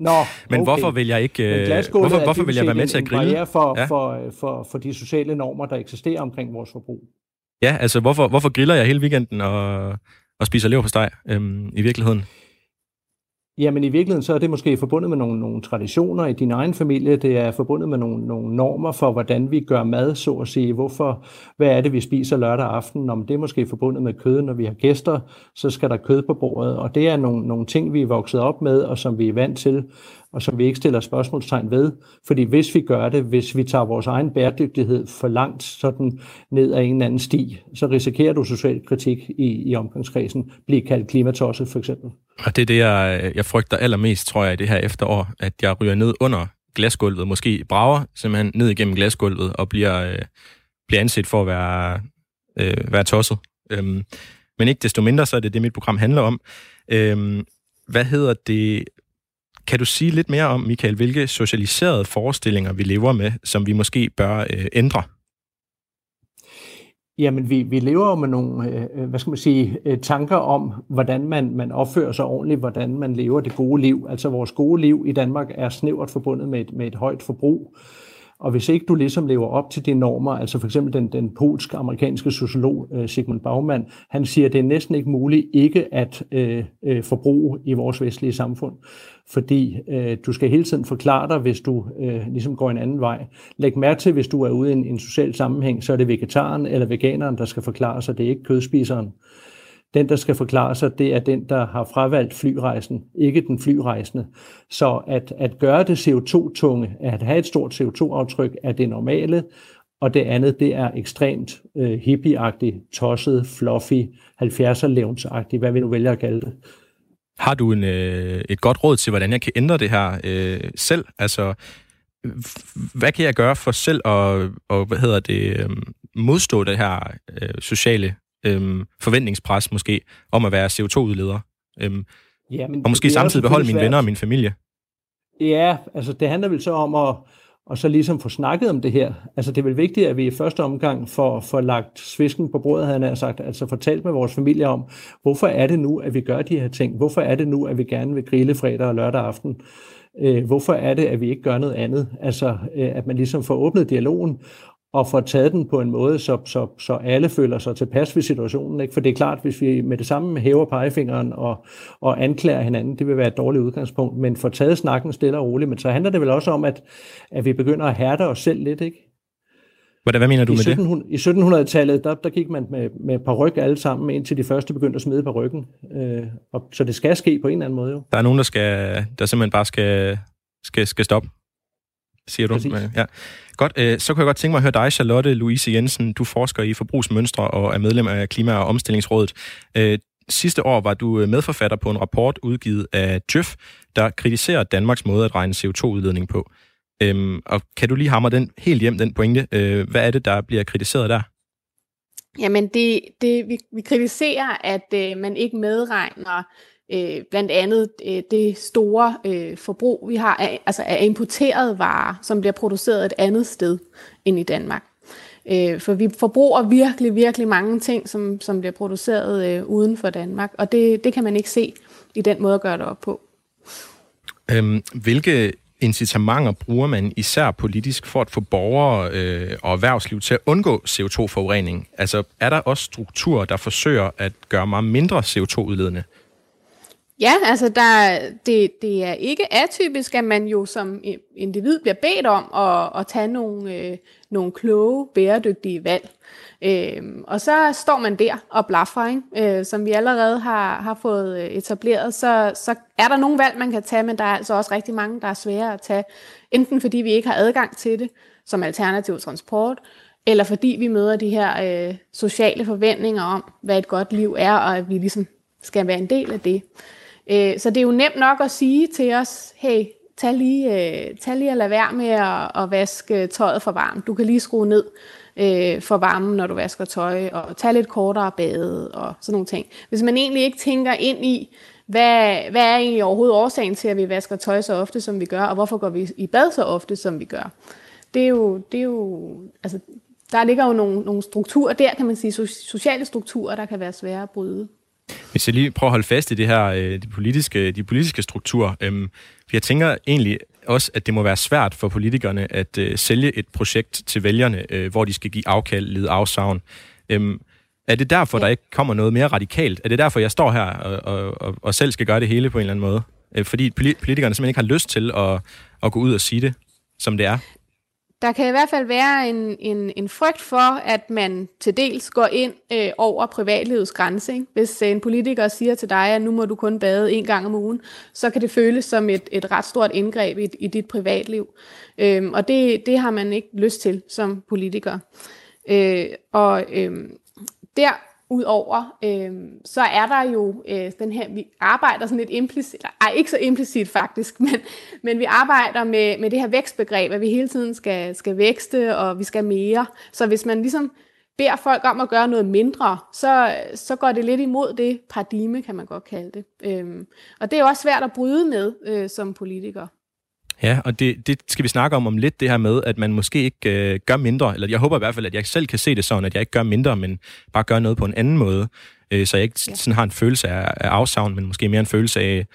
Nå, Men okay. hvorfor vil jeg ikke øh, hvorfor, hvorfor vil jeg være med til at grille? For, ja. for, for, for de sociale normer, der eksisterer omkring vores forbrug. Ja, altså hvorfor, hvorfor griller jeg hele weekenden og, og spiser lever på steg øhm, i virkeligheden? Jamen i virkeligheden så er det måske forbundet med nogle, nogle traditioner i din egen familie. Det er forbundet med nogle, nogle normer for, hvordan vi gør mad, så at sige. Hvorfor, hvad er det, vi spiser lørdag aften? Om det er måske forbundet med kød, når vi har gæster, så skal der kød på bordet. Og det er nogle, nogle ting, vi er vokset op med, og som vi er vant til og som vi ikke stiller spørgsmålstegn ved. Fordi hvis vi gør det, hvis vi tager vores egen bæredygtighed for langt sådan ned ad en eller anden sti, så risikerer du social kritik i, i omgangskredsen. Blive kaldt klimatosset for eksempel. Og det er det, jeg, jeg frygter allermest, tror jeg, i det her efterår, at jeg ryger ned under glasgulvet, måske brager simpelthen ned igennem glasgulvet og bliver, øh, bliver anset for at være, øh, være tosset. Øhm, men ikke desto mindre, så er det det, mit program handler om. Øhm, hvad hedder det? Kan du sige lidt mere om, Michael, hvilke socialiserede forestillinger vi lever med, som vi måske bør øh, ændre? Jamen, vi, vi lever jo med nogle, øh, hvad skal man sige, øh, tanker om, hvordan man, man opfører sig ordentligt, hvordan man lever det gode liv. Altså, vores gode liv i Danmark er snævert forbundet med et, med et højt forbrug. Og hvis ikke du ligesom lever op til de normer, altså for eksempel den, den polsk-amerikanske sociolog øh, Sigmund Baumann, han siger, at det er næsten ikke muligt ikke at øh, øh, forbruge i vores vestlige samfund. Fordi øh, du skal hele tiden forklare dig, hvis du øh, ligesom går en anden vej. Læg mærke til, hvis du er ude i en, en social sammenhæng, så er det vegetaren eller veganeren, der skal forklare sig, det er ikke kødspiseren. Den, der skal forklare sig, det er den, der har fravalgt flyrejsen, ikke den flyrejsende. Så at, at gøre det CO2-tunge, at have et stort CO2-aftryk, er det normale, og det andet, det er ekstremt øh, hippieagtigt, tosset, fluffy, 70'er-levnsagtigt, hvad vi nu vælger at kalde det. Har du en, øh, et godt råd til, hvordan jeg kan ændre det her øh, selv? Altså, hvad kan jeg gøre for selv at og, hvad hedder det, øh, modstå det her øh, sociale øhm, forventningspres måske om at være CO2-udleder. Øhm, ja, men og måske samtidig beholde mine venner og min familie. Ja, altså det handler vel så om at og så ligesom få snakket om det her. Altså det er vel vigtigt, at vi i første omgang får, får lagt svisken på bordet, havde han sagt, altså fortalt med vores familie om, hvorfor er det nu, at vi gør de her ting? Hvorfor er det nu, at vi gerne vil grille fredag og lørdag aften? Øh, hvorfor er det, at vi ikke gør noget andet? Altså, øh, at man ligesom får åbnet dialogen, og får taget den på en måde, så, så, så alle føler sig tilpas ved situationen. Ikke? For det er klart, hvis vi med det samme hæver pegefingeren og, og anklager hinanden, det vil være et dårligt udgangspunkt, men får taget snakken stille og roligt. Men så handler det vel også om, at, at vi begynder at hærde os selv lidt, ikke? Hvad, hvad mener du I med 1700, det? I 1700-tallet, der, der gik man med, med paryk alle sammen, indtil de første begyndte at smide parykken. Øh, og, så det skal ske på en eller anden måde jo. Der er nogen, der, skal, der simpelthen bare skal, skal, skal stoppe, siger du? Præcis. Ja. Godt, øh, så kunne jeg godt tænke mig at høre dig, Charlotte Louise Jensen. Du forsker i forbrugsmønstre og er medlem af Klima- og Omstillingsrådet. Øh, sidste år var du øh, medforfatter på en rapport udgivet af Djøf, der kritiserer Danmarks måde at regne CO2-udledning på. Øhm, og kan du lige hamre den helt hjem, den pointe? Øh, hvad er det, der bliver kritiseret der? Jamen, det, det, vi, vi kritiserer, at øh, man ikke medregner øh, blandt andet øh, det store øh, forbrug, vi har af, altså af importerede varer, som bliver produceret et andet sted end i Danmark. Øh, for vi forbruger virkelig, virkelig mange ting, som, som bliver produceret øh, uden for Danmark, og det, det kan man ikke se i den måde at gøre det op på. Øhm, hvilke incitamenter bruger man især politisk for at få borgere øh, og erhvervsliv til at undgå CO2-forurening? Altså er der også strukturer, der forsøger at gøre meget mindre CO2-udledende? Ja, altså der, det, det er ikke atypisk, at man jo som individ bliver bedt om at, at tage nogle, øh, nogle kloge, bæredygtige valg. Øh, og så står man der og blaffer, ikke? Øh, som vi allerede har, har fået øh, etableret, så, så er der nogle valg, man kan tage, men der er altså også rigtig mange, der er svære at tage, enten fordi vi ikke har adgang til det som alternativ transport, eller fordi vi møder de her øh, sociale forventninger om, hvad et godt liv er, og at vi ligesom skal være en del af det. Øh, så det er jo nemt nok at sige til os, hey, tag lige, øh, tag lige at lade være med at, at vaske tøjet for varmt. Du kan lige skrue ned øh, for varmen, når du vasker tøj, og tage lidt kortere bade og sådan nogle ting. Hvis man egentlig ikke tænker ind i, hvad, hvad er egentlig overhovedet årsagen til, at vi vasker tøj så ofte, som vi gør, og hvorfor går vi i bad så ofte, som vi gør? Det er jo, det er jo altså, der ligger jo nogle, nogle strukturer der, kan man sige, sociale strukturer, der kan være svære at bryde. Hvis jeg lige prøver at holde fast i det her, øh, de politiske, de politiske strukturer, øhm, jeg tænker egentlig også, at det må være svært for politikerne at øh, sælge et projekt til vælgerne, øh, hvor de skal give afkald, lide afsavn. Øhm, er det derfor, ja. der ikke kommer noget mere radikalt? Er det derfor, jeg står her og, og, og, og selv skal gøre det hele på en eller anden måde? Øh, fordi politikerne simpelthen ikke har lyst til at, at gå ud og sige det, som det er? Der kan i hvert fald være en, en, en frygt for, at man til dels går ind øh, over privatlivets grænse. Ikke? Hvis øh, en politiker siger til dig, at nu må du kun bade en gang om ugen, så kan det føles som et, et ret stort indgreb i, i dit privatliv. Øhm, og det, det har man ikke lyst til som politiker. Øh, og øh, der Udover, øh, så er der jo øh, den her, vi arbejder sådan lidt implicit, ej ikke så implicit faktisk, men, men vi arbejder med, med det her vækstbegreb, at vi hele tiden skal, skal vækste, og vi skal mere. Så hvis man ligesom beder folk om at gøre noget mindre, så, så går det lidt imod det paradigme, kan man godt kalde det. Øh, og det er jo også svært at bryde med øh, som politiker. Ja, og det, det skal vi snakke om om lidt, det her med, at man måske ikke øh, gør mindre, eller jeg håber i hvert fald, at jeg selv kan se det sådan, at jeg ikke gør mindre, men bare gør noget på en anden måde, øh, så jeg ikke ja. sådan har en følelse af, af afsavn, men måske mere en følelse af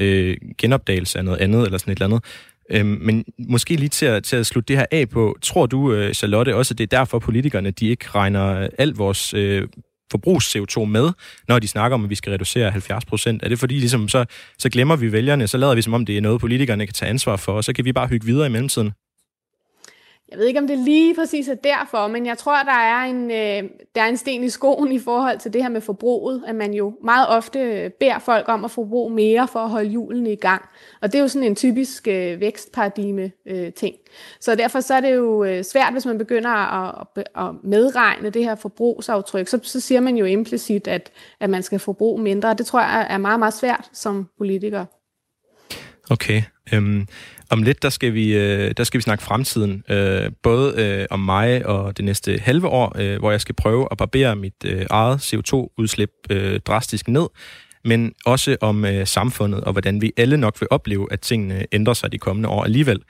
øh, genopdagelse af noget andet, eller sådan et eller andet. Øh, men måske lige til at, til at slutte det her af på, tror du, øh, Charlotte, også, at det er derfor politikerne, de ikke regner alt vores øh, forbrugs-CO2 med, når de snakker om, at vi skal reducere 70 procent? Er det fordi, ligesom, så, så glemmer vi vælgerne, så lader vi som om, det er noget, politikerne kan tage ansvar for, og så kan vi bare hygge videre i mellemtiden? Jeg ved ikke, om det lige præcis er derfor, men jeg tror, der er en, øh, der er en sten i skoen i forhold til det her med forbruget, at man jo meget ofte øh, beder folk om at forbruge mere for at holde hjulene i gang. Og det er jo sådan en typisk øh, vækstparadigme øh, ting. Så derfor så er det jo øh, svært, hvis man begynder at, at medregne det her forbrugsaftryk. Så, så siger man jo implicit, at, at man skal forbruge mindre. Det tror jeg er meget, meget svært som politiker. Okay. Øhm, om lidt, der skal vi, øh, der skal vi snakke fremtiden. Øh, både øh, om mig og det næste halve år, øh, hvor jeg skal prøve at barbere mit øh, eget CO2-udslip øh, drastisk ned, men også om øh, samfundet og hvordan vi alle nok vil opleve, at tingene ændrer sig de kommende år alligevel.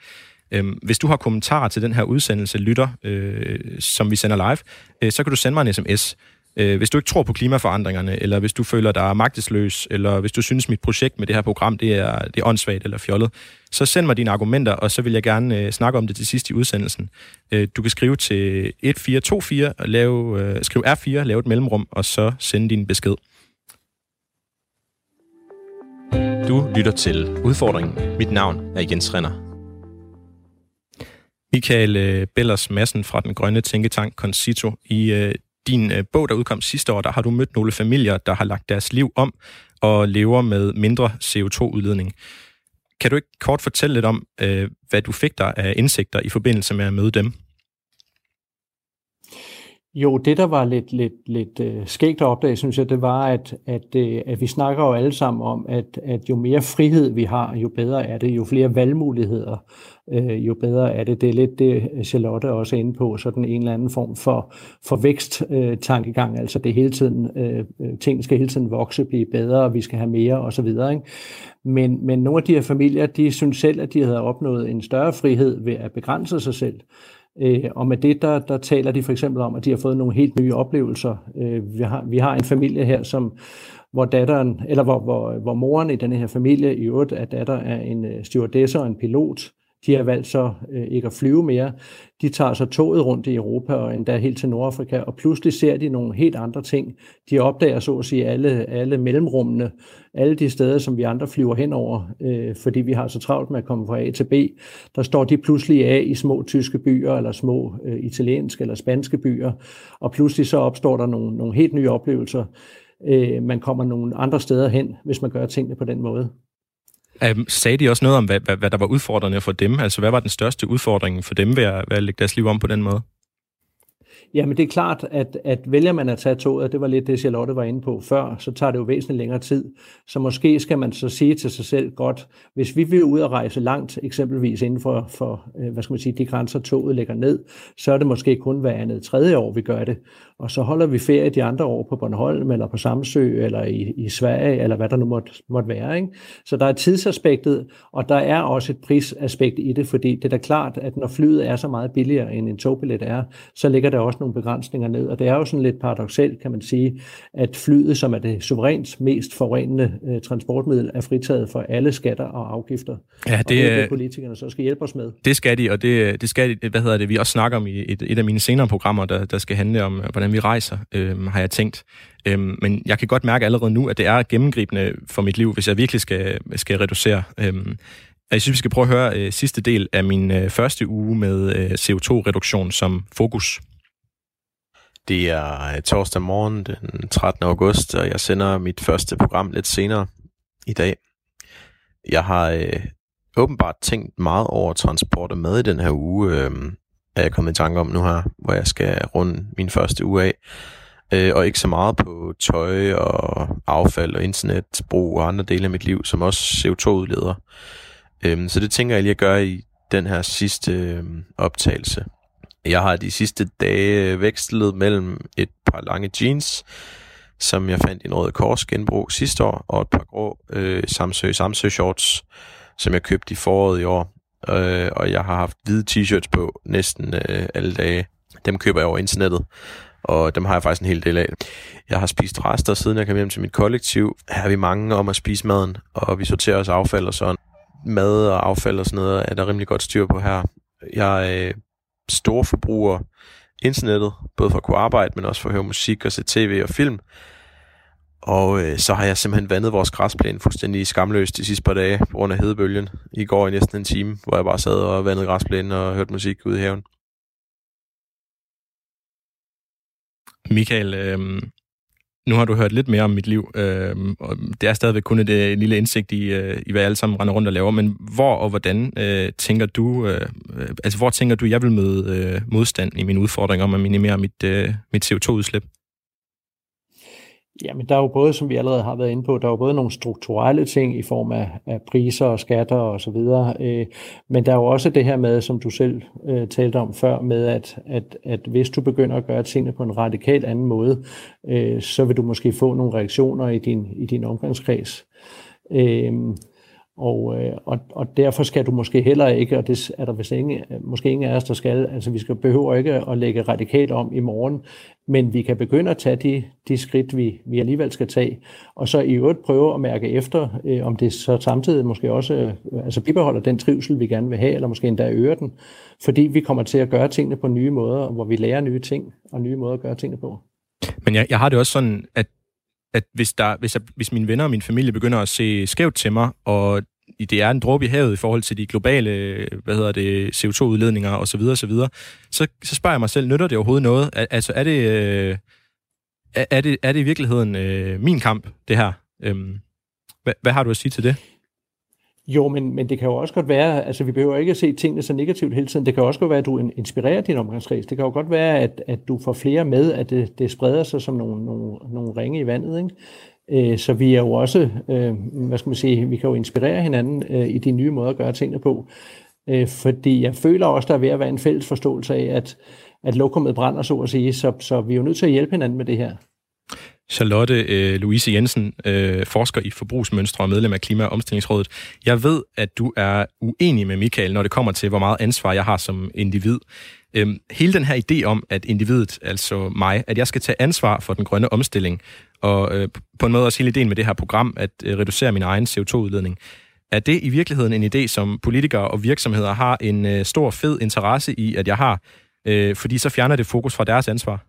Øhm, hvis du har kommentarer til den her udsendelse, lytter, øh, som vi sender live, øh, så kan du sende mig en sms Øh, hvis du ikke tror på klimaforandringerne, eller hvis du føler dig magtesløs, eller hvis du synes, mit projekt med det her program, det er, det er åndssvagt eller fjollet, så send mig dine argumenter, og så vil jeg gerne øh, snakke om det til sidst i udsendelsen. Øh, du kan skrive til 1424, og lave, øh, skriv R4, lave et mellemrum, og så sende din besked. Du lytter til Udfordringen. Mit navn er Jens Renner. Michael øh, Bellers Madsen fra den grønne tænketank Concito. I øh, din øh, bog, der udkom sidste år, der har du mødt nogle familier, der har lagt deres liv om og lever med mindre CO2-udledning. Kan du ikke kort fortælle lidt om, øh, hvad du fik der af indsigter i forbindelse med at møde dem? Jo, det der var lidt, lidt, lidt øh, skægt at opdage, synes jeg, det var, at, at, øh, at vi snakker jo alle sammen om, at, at jo mere frihed vi har, jo bedre er det, jo flere valgmuligheder, øh, jo bedre er det. Det er lidt det, Charlotte også er inde på, sådan en eller anden form for, for vækst-tankegang, altså det hele tiden, øh, øh ting skal hele tiden vokse, blive bedre, og vi skal have mere osv. Ikke? Men, men nogle af de her familier, de synes selv, at de havde opnået en større frihed ved at begrænse sig selv. Øh, og med det, der, der taler de for eksempel om, at de har fået nogle helt nye oplevelser. Øh, vi, har, vi har en familie her, som, hvor datteren, eller hvor, hvor, hvor moren i denne her familie, i øvrigt, at datter er en øh, stewardesse og en pilot, de har valgt så øh, ikke at flyve mere. De tager så toget rundt i Europa og endda helt til Nordafrika, og pludselig ser de nogle helt andre ting. De opdager så at sige alle, alle mellemrummene, alle de steder, som vi andre flyver henover, øh, fordi vi har så travlt med at komme fra A til B. Der står de pludselig af i små tyske byer, eller små øh, italienske eller spanske byer, og pludselig så opstår der nogle, nogle helt nye oplevelser. Øh, man kommer nogle andre steder hen, hvis man gør tingene på den måde. Um, sagde de også noget om, hvad, hvad, hvad der var udfordrende for dem? Altså, hvad var den største udfordring for dem ved at, ved at lægge deres liv om på den måde? Jamen det er klart, at, at vælger man at tage toget, det var lidt det, Charlotte var inde på før, så tager det jo væsentligt længere tid. Så måske skal man så sige til sig selv godt, hvis vi vil ud og rejse langt, eksempelvis inden for, for øh, hvad skal man sige, de grænser toget lægger ned, så er det måske kun hver andet tredje år, vi gør det. Og så holder vi ferie de andre år på Bornholm, eller på Samsø, eller i, i Sverige, eller hvad der nu måtte, måtte være. Ikke? Så der er tidsaspektet, og der er også et prisaspekt i det, fordi det er da klart, at når flyet er så meget billigere, end en togbillet er, så ligger der også nogle begrænsninger ned. Og det er jo sådan lidt paradoxalt, kan man sige, at flyet, som er det suverænt mest forurenende øh, transportmiddel, er fritaget for alle skatter og afgifter. Ja, det, og det er det, politikerne så skal hjælpe os med. Det skal de, og det, det skal de, hvad hedder det, vi også snakker om i et, et af mine senere programmer, der, der skal handle om, hvordan vi rejser, øh, har jeg tænkt. Øh, men jeg kan godt mærke allerede nu, at det er gennemgribende for mit liv, hvis jeg virkelig skal, skal reducere. Øh, jeg synes, vi skal prøve at høre øh, sidste del af min øh, første uge med øh, CO2-reduktion som fokus. Det er øh, torsdag morgen den 13. august, og jeg sender mit første program lidt senere i dag. Jeg har øh, åbenbart tænkt meget over transport med i den her uge, øh, er jeg kommet i tanke om nu her, hvor jeg skal runde min første uge af. Øh, og ikke så meget på tøj og affald og internetbrug og andre dele af mit liv, som også CO2-udleder. Øh, så det tænker jeg lige at gøre i den her sidste øh, optagelse. Jeg har de sidste dage vekslet mellem et par lange jeans, som jeg fandt i en rød kors genbrug sidste år, og et par grå øh, Samsø, Samsø shorts, som jeg købte i foråret i år. Øh, og jeg har haft hvide t-shirts på næsten øh, alle dage. Dem køber jeg over internettet, og dem har jeg faktisk en hel del af. Jeg har spist rester, siden jeg kom hjem til mit kollektiv. Her er vi mange om at spise maden, og vi sorterer os affald og sådan. Mad og affald og sådan noget er der rimelig godt styr på her. Jeg øh, store forbruger internettet, både for at kunne arbejde, men også for at høre musik og se tv og film. Og øh, så har jeg simpelthen vandet vores græsplæne fuldstændig skamløst de sidste par dage på grund af hedebølgen. I går i næsten en time, hvor jeg bare sad og vandede græsplænen og hørte musik ude i haven. Michael, øh, nu har du hørt lidt mere om mit liv, øh, og det er stadigvæk kun et, øh, en lille indsigt i, øh, i, hvad jeg alle sammen render rundt og laver, men hvor og hvordan øh, tænker du, øh, øh altså hvor tænker du, jeg vil møde øh, modstand i min udfordring om at minimere mit, øh, mit CO2-udslip? Jamen, der er jo både, som vi allerede har været inde på, der er jo både nogle strukturelle ting i form af, af priser og skatter og så videre, øh, men der er jo også det her med, som du selv øh, talte om før, med at, at, at hvis du begynder at gøre tingene på en radikalt anden måde, øh, så vil du måske få nogle reaktioner i din, i din omgangskreds. Øh, og, øh, og, og derfor skal du måske heller ikke, og det er der vist ingen, måske ingen af os, der skal, altså vi skal behøver ikke at lægge radikalt om i morgen, men vi kan begynde at tage de, de skridt, vi, vi alligevel skal tage, og så i øvrigt prøve at mærke efter, øh, om det så samtidig måske også øh, altså bibeholder den trivsel, vi gerne vil have, eller måske endda øger den, fordi vi kommer til at gøre tingene på nye måder, hvor vi lærer nye ting og nye måder at gøre tingene på. Men jeg, jeg har det også sådan, at at hvis, der, hvis, jeg, hvis mine venner og min familie begynder at se skævt til mig, og det er en dråbe i havet i forhold til de globale hvad hedder det, CO2-udledninger osv., osv., så, så spørger jeg mig selv, nytter det overhovedet noget? Altså, er det, øh, er det, er det i virkeligheden øh, min kamp, det her? Øhm, hvad, hvad har du at sige til det? Jo, men, men det kan jo også godt være, altså vi behøver ikke at se tingene så negativt hele tiden. Det kan også godt være, at du inspirerer din omgangskreds. Det kan jo godt være, at, at du får flere med, at det, det spreder sig som nogle, nogle, nogle ringe i vandet. Ikke? Øh, så vi er jo også, øh, hvad skal man sige, vi kan jo inspirere hinanden øh, i de nye måder at gøre tingene på. Øh, fordi jeg føler også, der er ved at være en fælles forståelse af, at, at lokummet brænder, så at sige, så, så vi er jo nødt til at hjælpe hinanden med det her. Charlotte øh, Louise Jensen, øh, forsker i forbrugsmønstre og medlem af Klima- og Omstillingsrådet. Jeg ved, at du er uenig med Michael, når det kommer til, hvor meget ansvar jeg har som individ. Øhm, hele den her idé om, at individet, altså mig, at jeg skal tage ansvar for den grønne omstilling, og øh, på en måde også hele ideen med det her program, at øh, reducere min egen CO2-udledning, Er det i virkeligheden en idé, som politikere og virksomheder har en øh, stor, fed interesse i, at jeg har? Øh, fordi så fjerner det fokus fra deres ansvar.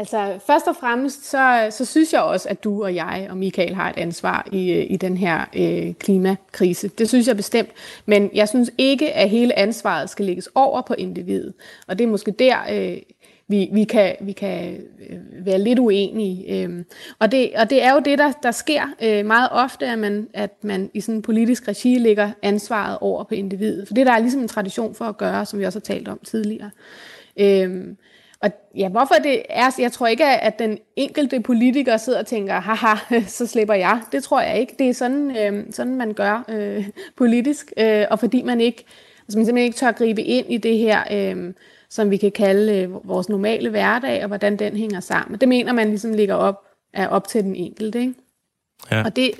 Altså, først og fremmest, så, så synes jeg også, at du og jeg og Michael har et ansvar i, i den her øh, klimakrise. Det synes jeg bestemt. Men jeg synes ikke, at hele ansvaret skal lægges over på individet. Og det er måske der, øh, vi, vi, kan, vi kan øh, være lidt uenige. Øh, og, det, og det er jo det, der, der sker øh, meget ofte, at man, at man i sådan en politisk regi lægger ansvaret over på individet. For det der er ligesom en tradition for at gøre, som vi også har talt om tidligere. Øh, og ja, hvorfor det er, jeg tror ikke, at den enkelte politiker sidder og tænker, haha, så slipper jeg. Det tror jeg ikke. Det er sådan, øh, sådan man gør øh, politisk, øh, og fordi man ikke, altså man simpelthen ikke tør gribe ind i det her, øh, som vi kan kalde øh, vores normale hverdag, og hvordan den hænger sammen. Det mener man ligesom ligger op, er op til den enkelte. Ikke? Ja. Og det,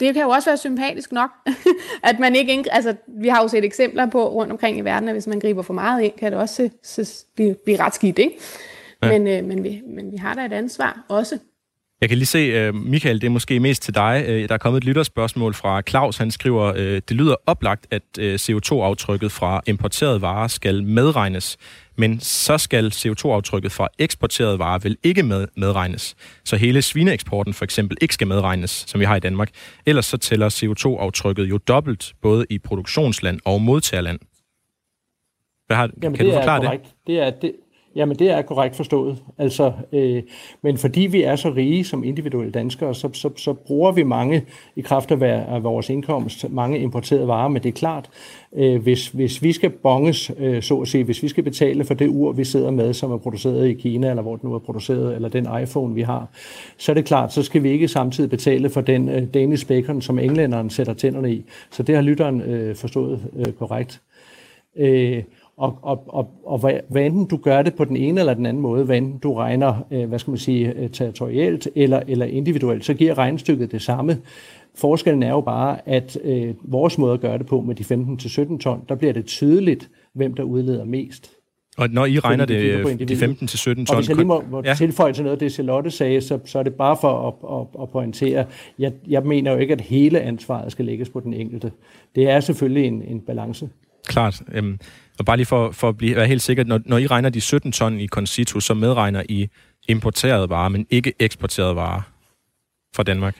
det kan jo også være sympatisk nok, at man ikke, altså vi har jo set eksempler på rundt omkring i verden, at hvis man griber for meget ind, kan det også se, se, blive, blive ret skidt, ikke? Ja. Men, øh, men, vi, men vi har da et ansvar også. Jeg kan lige se, uh, Michael, det er måske mest til dig. Uh, der er kommet et lytterspørgsmål fra Claus. Han skriver, uh, det lyder oplagt, at uh, CO2-aftrykket fra importerede varer skal medregnes men så skal CO2-aftrykket fra eksporterede varer vel ikke med, medregnes. Så hele svineeksporten for eksempel ikke skal medregnes, som vi har i Danmark. Ellers så tæller CO2-aftrykket jo dobbelt, både i produktionsland og modtagerland. Hvad har, Jamen, kan det du forklare er det? Det er, det, Jamen, det er korrekt forstået. Altså, øh, men fordi vi er så rige som individuelle danskere, så, så, så bruger vi mange, i kraft af, af vores indkomst, mange importerede varer. Men det er klart, øh, hvis, hvis vi skal bonges, øh, så at sige, hvis vi skal betale for det ur, vi sidder med, som er produceret i Kina, eller hvor det nu er produceret, eller den iPhone, vi har, så er det klart, så skal vi ikke samtidig betale for den øh, Danish bacon, som englænderen sætter tænderne i. Så det har lytteren øh, forstået øh, korrekt. Øh, og, og, og, og hvad enten du gør det på den ene eller den anden måde, hvad enten du regner, øh, hvad skal man sige, øh, territorialt eller, eller individuelt, så giver regnstykket det samme. Forskellen er jo bare, at øh, vores måde at gøre det på med de 15-17 ton, der bliver det tydeligt, hvem der udleder mest. Og når I regner det, de, de 15-17 ton... Og hvis jeg lige må, må ja. tilføje til noget af det, Charlotte sagde, så, så er det bare for at, at, at pointere, jeg, jeg mener jo ikke, at hele ansvaret skal lægges på den enkelte. Det er selvfølgelig en, en balance. Klart. Øhm, og bare lige for, for at blive, være helt sikker, når, når I regner de 17 ton i Concito, så medregner I importerede varer, men ikke eksporterede varer fra Danmark?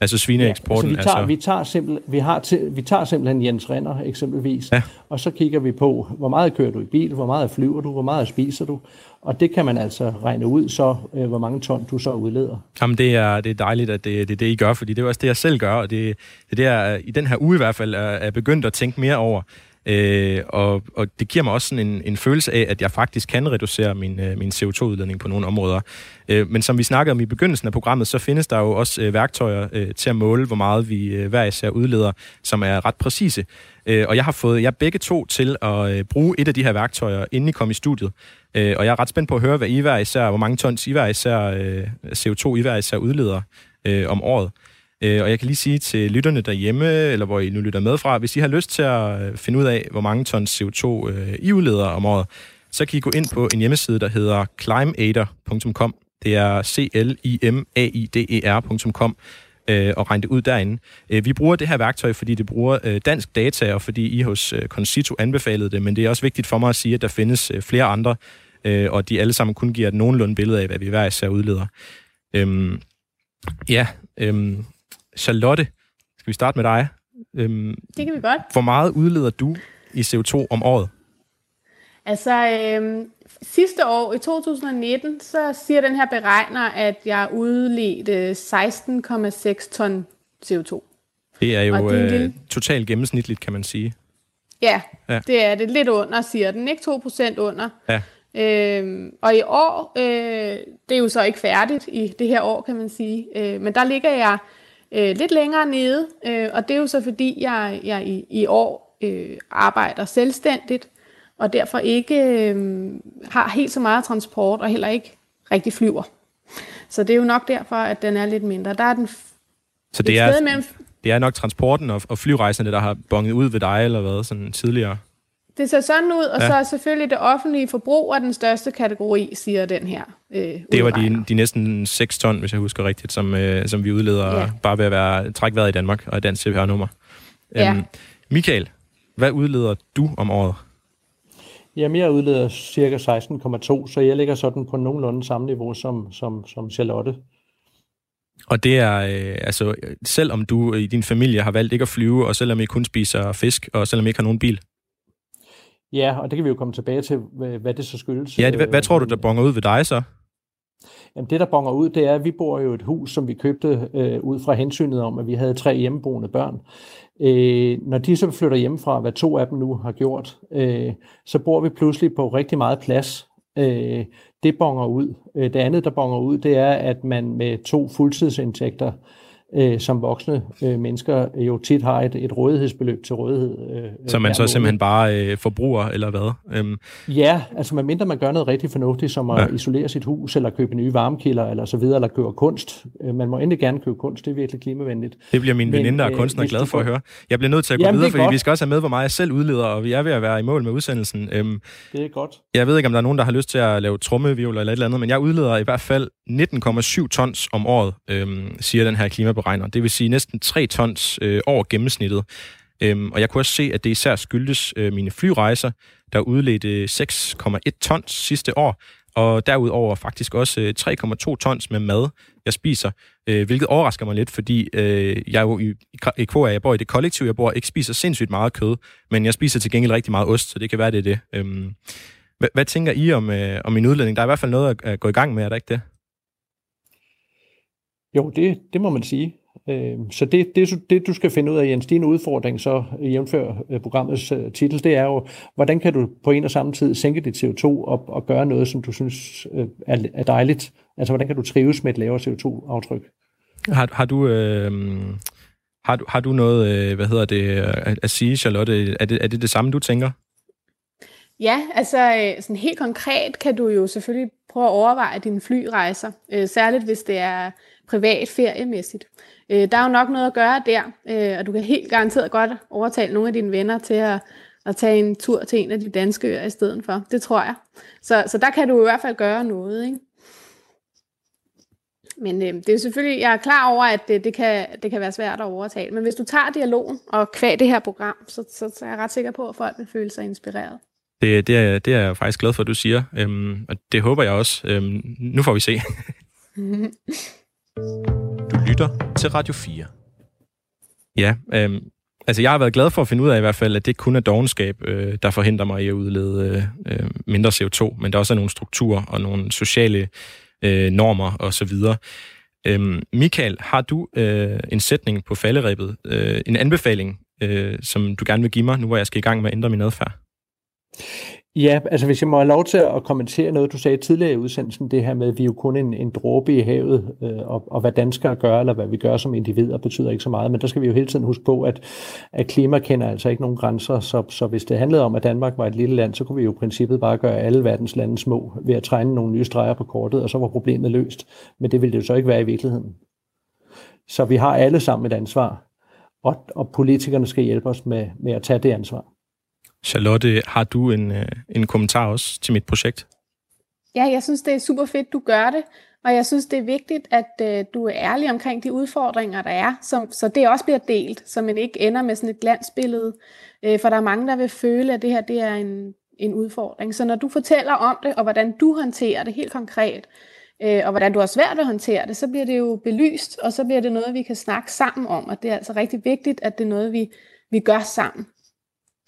Altså svineeksporten? Ja, altså vi, tager, altså... vi, tager simpel, vi, har til, vi tager simpelthen Jens Renner eksempelvis, ja. og så kigger vi på, hvor meget kører du i bil, hvor meget flyver du, hvor meget spiser du, og det kan man altså regne ud så, øh, hvor mange ton du så udleder. Jamen det er, det er dejligt, at det, det er det, I gør, fordi det er også det, jeg selv gør, og det, det er det, jeg i den her uge i hvert fald er, er begyndt at tænke mere over. Øh, og, og det giver mig også sådan en, en følelse af, at jeg faktisk kan reducere min, øh, min CO2-udledning på nogle områder. Øh, men som vi snakkede om i begyndelsen af programmet, så findes der jo også øh, værktøjer øh, til at måle, hvor meget vi øh, hver især udleder, som er ret præcise. Øh, og jeg har fået jer begge to til at øh, bruge et af de her værktøjer, inden I kom i studiet. Øh, og jeg er ret spændt på at høre, hvad I hver især, hvor mange tons I hver især, øh, CO2 I hver især udleder øh, om året. Øh, og jeg kan lige sige til lytterne derhjemme, eller hvor I nu lytter med fra, hvis I har lyst til at øh, finde ud af, hvor mange tons CO2 øh, I udleder om året, så kan I gå ind på en hjemmeside, der hedder climaider.com. Det er c l i m a i d e r.com øh, og regne det ud derinde. Øh, vi bruger det her værktøj, fordi det bruger dansk data, og fordi I hos Concito anbefalede det, men det er også vigtigt for mig at sige, at der findes flere andre, og de alle sammen kun giver et nogenlunde billede af, hvad vi hver især udleder. Øhm, ja, øhm, Charlotte, skal vi starte med dig? Øhm, det kan vi godt. Hvor meget udleder du i CO2 om året? Altså, øhm, sidste år, i 2019, så siger den her beregner, at jeg udledte 16,6 ton CO2. Det er jo det er øh, lille... totalt gennemsnitligt, kan man sige. Ja, ja, det er det. Lidt under, siger den. Ikke 2% under. Ja. Øhm, og i år, øh, det er jo så ikke færdigt i det her år, kan man sige. Øh, men der ligger jeg øh, lidt længere nede, øh, og det er jo så fordi, jeg, jeg i, i år øh, arbejder selvstændigt, og derfor ikke øh, har helt så meget transport, og heller ikke rigtig flyver. Så det er jo nok derfor, at den er lidt mindre. Der er den så det er, mellem... det er nok transporten og, og flyrejserne, der har bonget ud ved dig, eller hvad, sådan tidligere? Det ser sådan ud, og ja. så er selvfølgelig det offentlige forbrug af den største kategori, siger den her øh, Det var de, de næsten 6 ton, hvis jeg husker rigtigt, som, øh, som vi udleder ja. bare ved at være trækvejret i Danmark og et dansk CPR-nummer. Ja. Øhm, Michael, hvad udleder du om året? Jamen, jeg udleder cirka 16,2, så jeg ligger sådan på nogenlunde samme niveau som, som, som Charlotte. Og det er, øh, altså, selvom du i din familie har valgt ikke at flyve, og selvom I kun spiser fisk, og selvom I ikke har nogen bil? Ja, og det kan vi jo komme tilbage til, hvad det så skyldes. Ja, hvad, hvad tror du, der bonger ud ved dig så? Jamen det, der bonger ud, det er, at vi bor jo et hus, som vi købte øh, ud fra hensynet om, at vi havde tre hjemmeboende børn. Øh, når de så flytter hjemmefra, hvad to af dem nu har gjort, øh, så bor vi pludselig på rigtig meget plads. Øh, det bonger ud. Øh, det andet, der bonger ud, det er, at man med to fuldtidsindtægter øh, som voksne øh, mennesker jo tit har et, et rådighedsbeløb til rådighed. Øh, som man så simpelthen bare øh, forbruger, eller hvad? Øhm. Ja, altså medmindre man gør noget rigtig fornuftigt, som at ja. isolere sit hus, eller købe nye varmekilder, eller så videre, eller købe kunst. Øh, man må endelig gerne købe kunst, det er virkelig klimavenligt. Det bliver min veninde, der er øh, glad for at høre. Jeg bliver nødt til at gå Jamen, videre, fordi godt. vi skal også have med, hvor meget jeg selv udleder, og vi er ved at være i mål med udsendelsen. Øhm, det er godt. Jeg ved ikke, om der er nogen, der har lyst til at lave trommevivler eller et eller andet, men jeg udleder i hvert fald 19,7 tons om året, øhm, siger den her klimaberegner. Det vil sige næsten 3 tons øh, over gennemsnittet. Øhm, og jeg kunne også se, at det især skyldes øh, mine flyrejser, der udledte 6,1 tons sidste år, og derudover faktisk også øh, 3,2 tons med mad, jeg spiser, øh, hvilket overrasker mig lidt, fordi øh, jeg jo i, i KA, jeg bor i det kollektiv, jeg bor, ikke spiser sindssygt meget kød, men jeg spiser til gengæld rigtig meget ost, så det kan være, det er det. Øhm, hvad, hvad tænker I om, øh, om min udledning? Der er i hvert fald noget at, at gå i gang med, er der ikke det? Jo, det, det må man sige. Øh, så det, det, det, du skal finde ud af, Jens, din udfordring, så jævnfør øh, programmets øh, titel, det er jo, hvordan kan du på en og samme tid sænke dit CO2 og, og gøre noget, som du synes er, er dejligt? Altså, hvordan kan du trives med et lavere CO2-aftryk? Har, har du... Øh... Har du, har du noget, hvad hedder det, at sige, Charlotte? Er det, er det det samme, du tænker? Ja, altså sådan helt konkret kan du jo selvfølgelig prøve at overveje dine flyrejser, særligt hvis det er privat feriemæssigt. Øh, der er jo nok noget at gøre der, øh, og du kan helt garanteret godt overtale nogle af dine venner til at, at tage en tur til en af de danske øer i stedet for. Det tror jeg. Så, så der kan du i hvert fald gøre noget. Ikke? Men øh, det er selvfølgelig, jeg er klar over, at det, det, kan, det kan være svært at overtale. Men hvis du tager dialogen og kvæg det her program, så, så, så er jeg ret sikker på, at folk vil føle sig inspireret. Det, det, er, det er jeg faktisk glad for, at du siger. Øhm, og det håber jeg også. Øhm, nu får vi se. Du lytter til Radio 4. Ja, øh, altså jeg har været glad for at finde ud af i hvert fald, at det kun er dogenskab, øh, der forhindrer mig i at udlede øh, mindre CO2, men der også er nogle strukturer og nogle sociale øh, normer osv. Øhm, Michael, har du øh, en sætning på falderæbet, øh, en anbefaling, øh, som du gerne vil give mig, nu hvor jeg skal i gang med at ændre min adfærd? Ja, altså hvis jeg må have lov til at kommentere noget, du sagde tidligere i udsendelsen, det her med, at vi er jo kun en, en dråbe i havet, øh, og, og hvad danskere gør, eller hvad vi gør som individer, betyder ikke så meget, men der skal vi jo hele tiden huske på, at, at klima kender altså ikke nogen grænser, så, så hvis det handlede om, at Danmark var et lille land, så kunne vi jo i princippet bare gøre alle verdens lande små ved at træne nogle nye streger på kortet, og så var problemet løst. Men det ville det jo så ikke være i virkeligheden. Så vi har alle sammen et ansvar, og, og politikerne skal hjælpe os med, med at tage det ansvar. Charlotte, har du en, øh, en kommentar også til mit projekt? Ja, jeg synes, det er super fedt, du gør det. Og jeg synes, det er vigtigt, at øh, du er ærlig omkring de udfordringer, der er, så, så det også bliver delt, så man ikke ender med sådan et glansbillede. Øh, for der er mange, der vil føle, at det her det er en, en udfordring. Så når du fortæller om det, og hvordan du håndterer det helt konkret, øh, og hvordan du har svært at håndtere det, så bliver det jo belyst, og så bliver det noget, vi kan snakke sammen om. Og det er altså rigtig vigtigt, at det er noget, vi, vi gør sammen.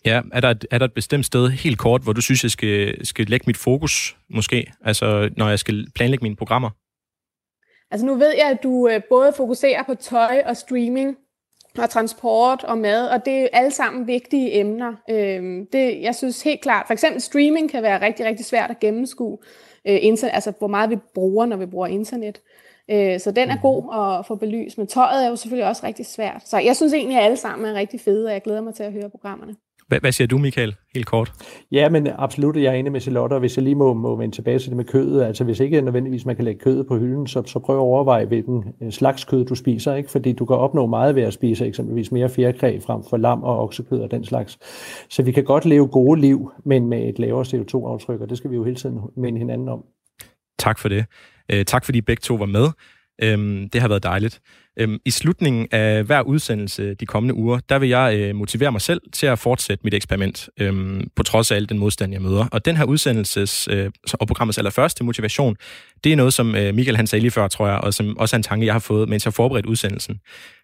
Ja, er der, et, er der et bestemt sted, helt kort, hvor du synes, jeg skal, skal lægge mit fokus, måske? Altså, når jeg skal planlægge mine programmer? Altså, nu ved jeg, at du øh, både fokuserer på tøj og streaming, og transport og mad, og det er alle sammen vigtige emner. Øhm, det, jeg synes helt klart, for eksempel streaming kan være rigtig, rigtig svært at gennemskue, øh, internet, altså hvor meget vi bruger, når vi bruger internet. Øh, så den er god at få belyst, men tøjet er jo selvfølgelig også rigtig svært. Så jeg synes egentlig, at alle sammen er rigtig fede, og jeg glæder mig til at høre programmerne. Hvad, hvad siger du, Michael, helt kort? Ja, men absolut, jeg er enig med Charlotte, og hvis jeg lige må, må vende tilbage til det med kødet, altså hvis ikke nødvendigvis man kan lægge kødet på hylden, så, så prøv at overveje, hvilken øh, slags kød du spiser, ikke? fordi du kan opnå meget ved at spise eksempelvis mere fjerkræ frem for lam og oksekød og den slags. Så vi kan godt leve gode liv, men med et lavere CO2-aftryk, og det skal vi jo hele tiden minde hinanden om. Tak for det. Uh, tak fordi begge to var med. Øhm, det har været dejligt. Øhm, I slutningen af hver udsendelse de kommende uger, der vil jeg øh, motivere mig selv til at fortsætte mit eksperiment, øhm, på trods af al den modstand, jeg møder. Og den her udsendelses øh, og programmets allerførste motivation, det er noget, som øh, Michael han sagde lige før, tror jeg, og som også er en tanke, jeg har fået, mens jeg forberedte udsendelsen.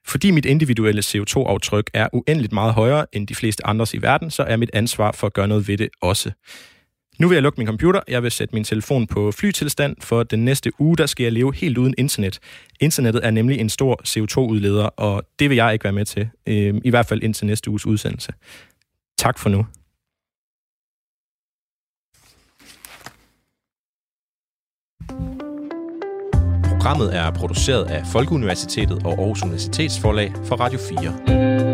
Fordi mit individuelle CO2-aftryk er uendeligt meget højere end de fleste andres i verden, så er mit ansvar for at gøre noget ved det også. Nu vil jeg lukke min computer. Jeg vil sætte min telefon på flytilstand, for den næste uge, der skal jeg leve helt uden internet. Internettet er nemlig en stor CO2-udleder, og det vil jeg ikke være med til. Øhm, I hvert fald indtil næste uges udsendelse. Tak for nu. Programmet er produceret af Folkeuniversitetet og Aarhus Universitetsforlag for Radio 4.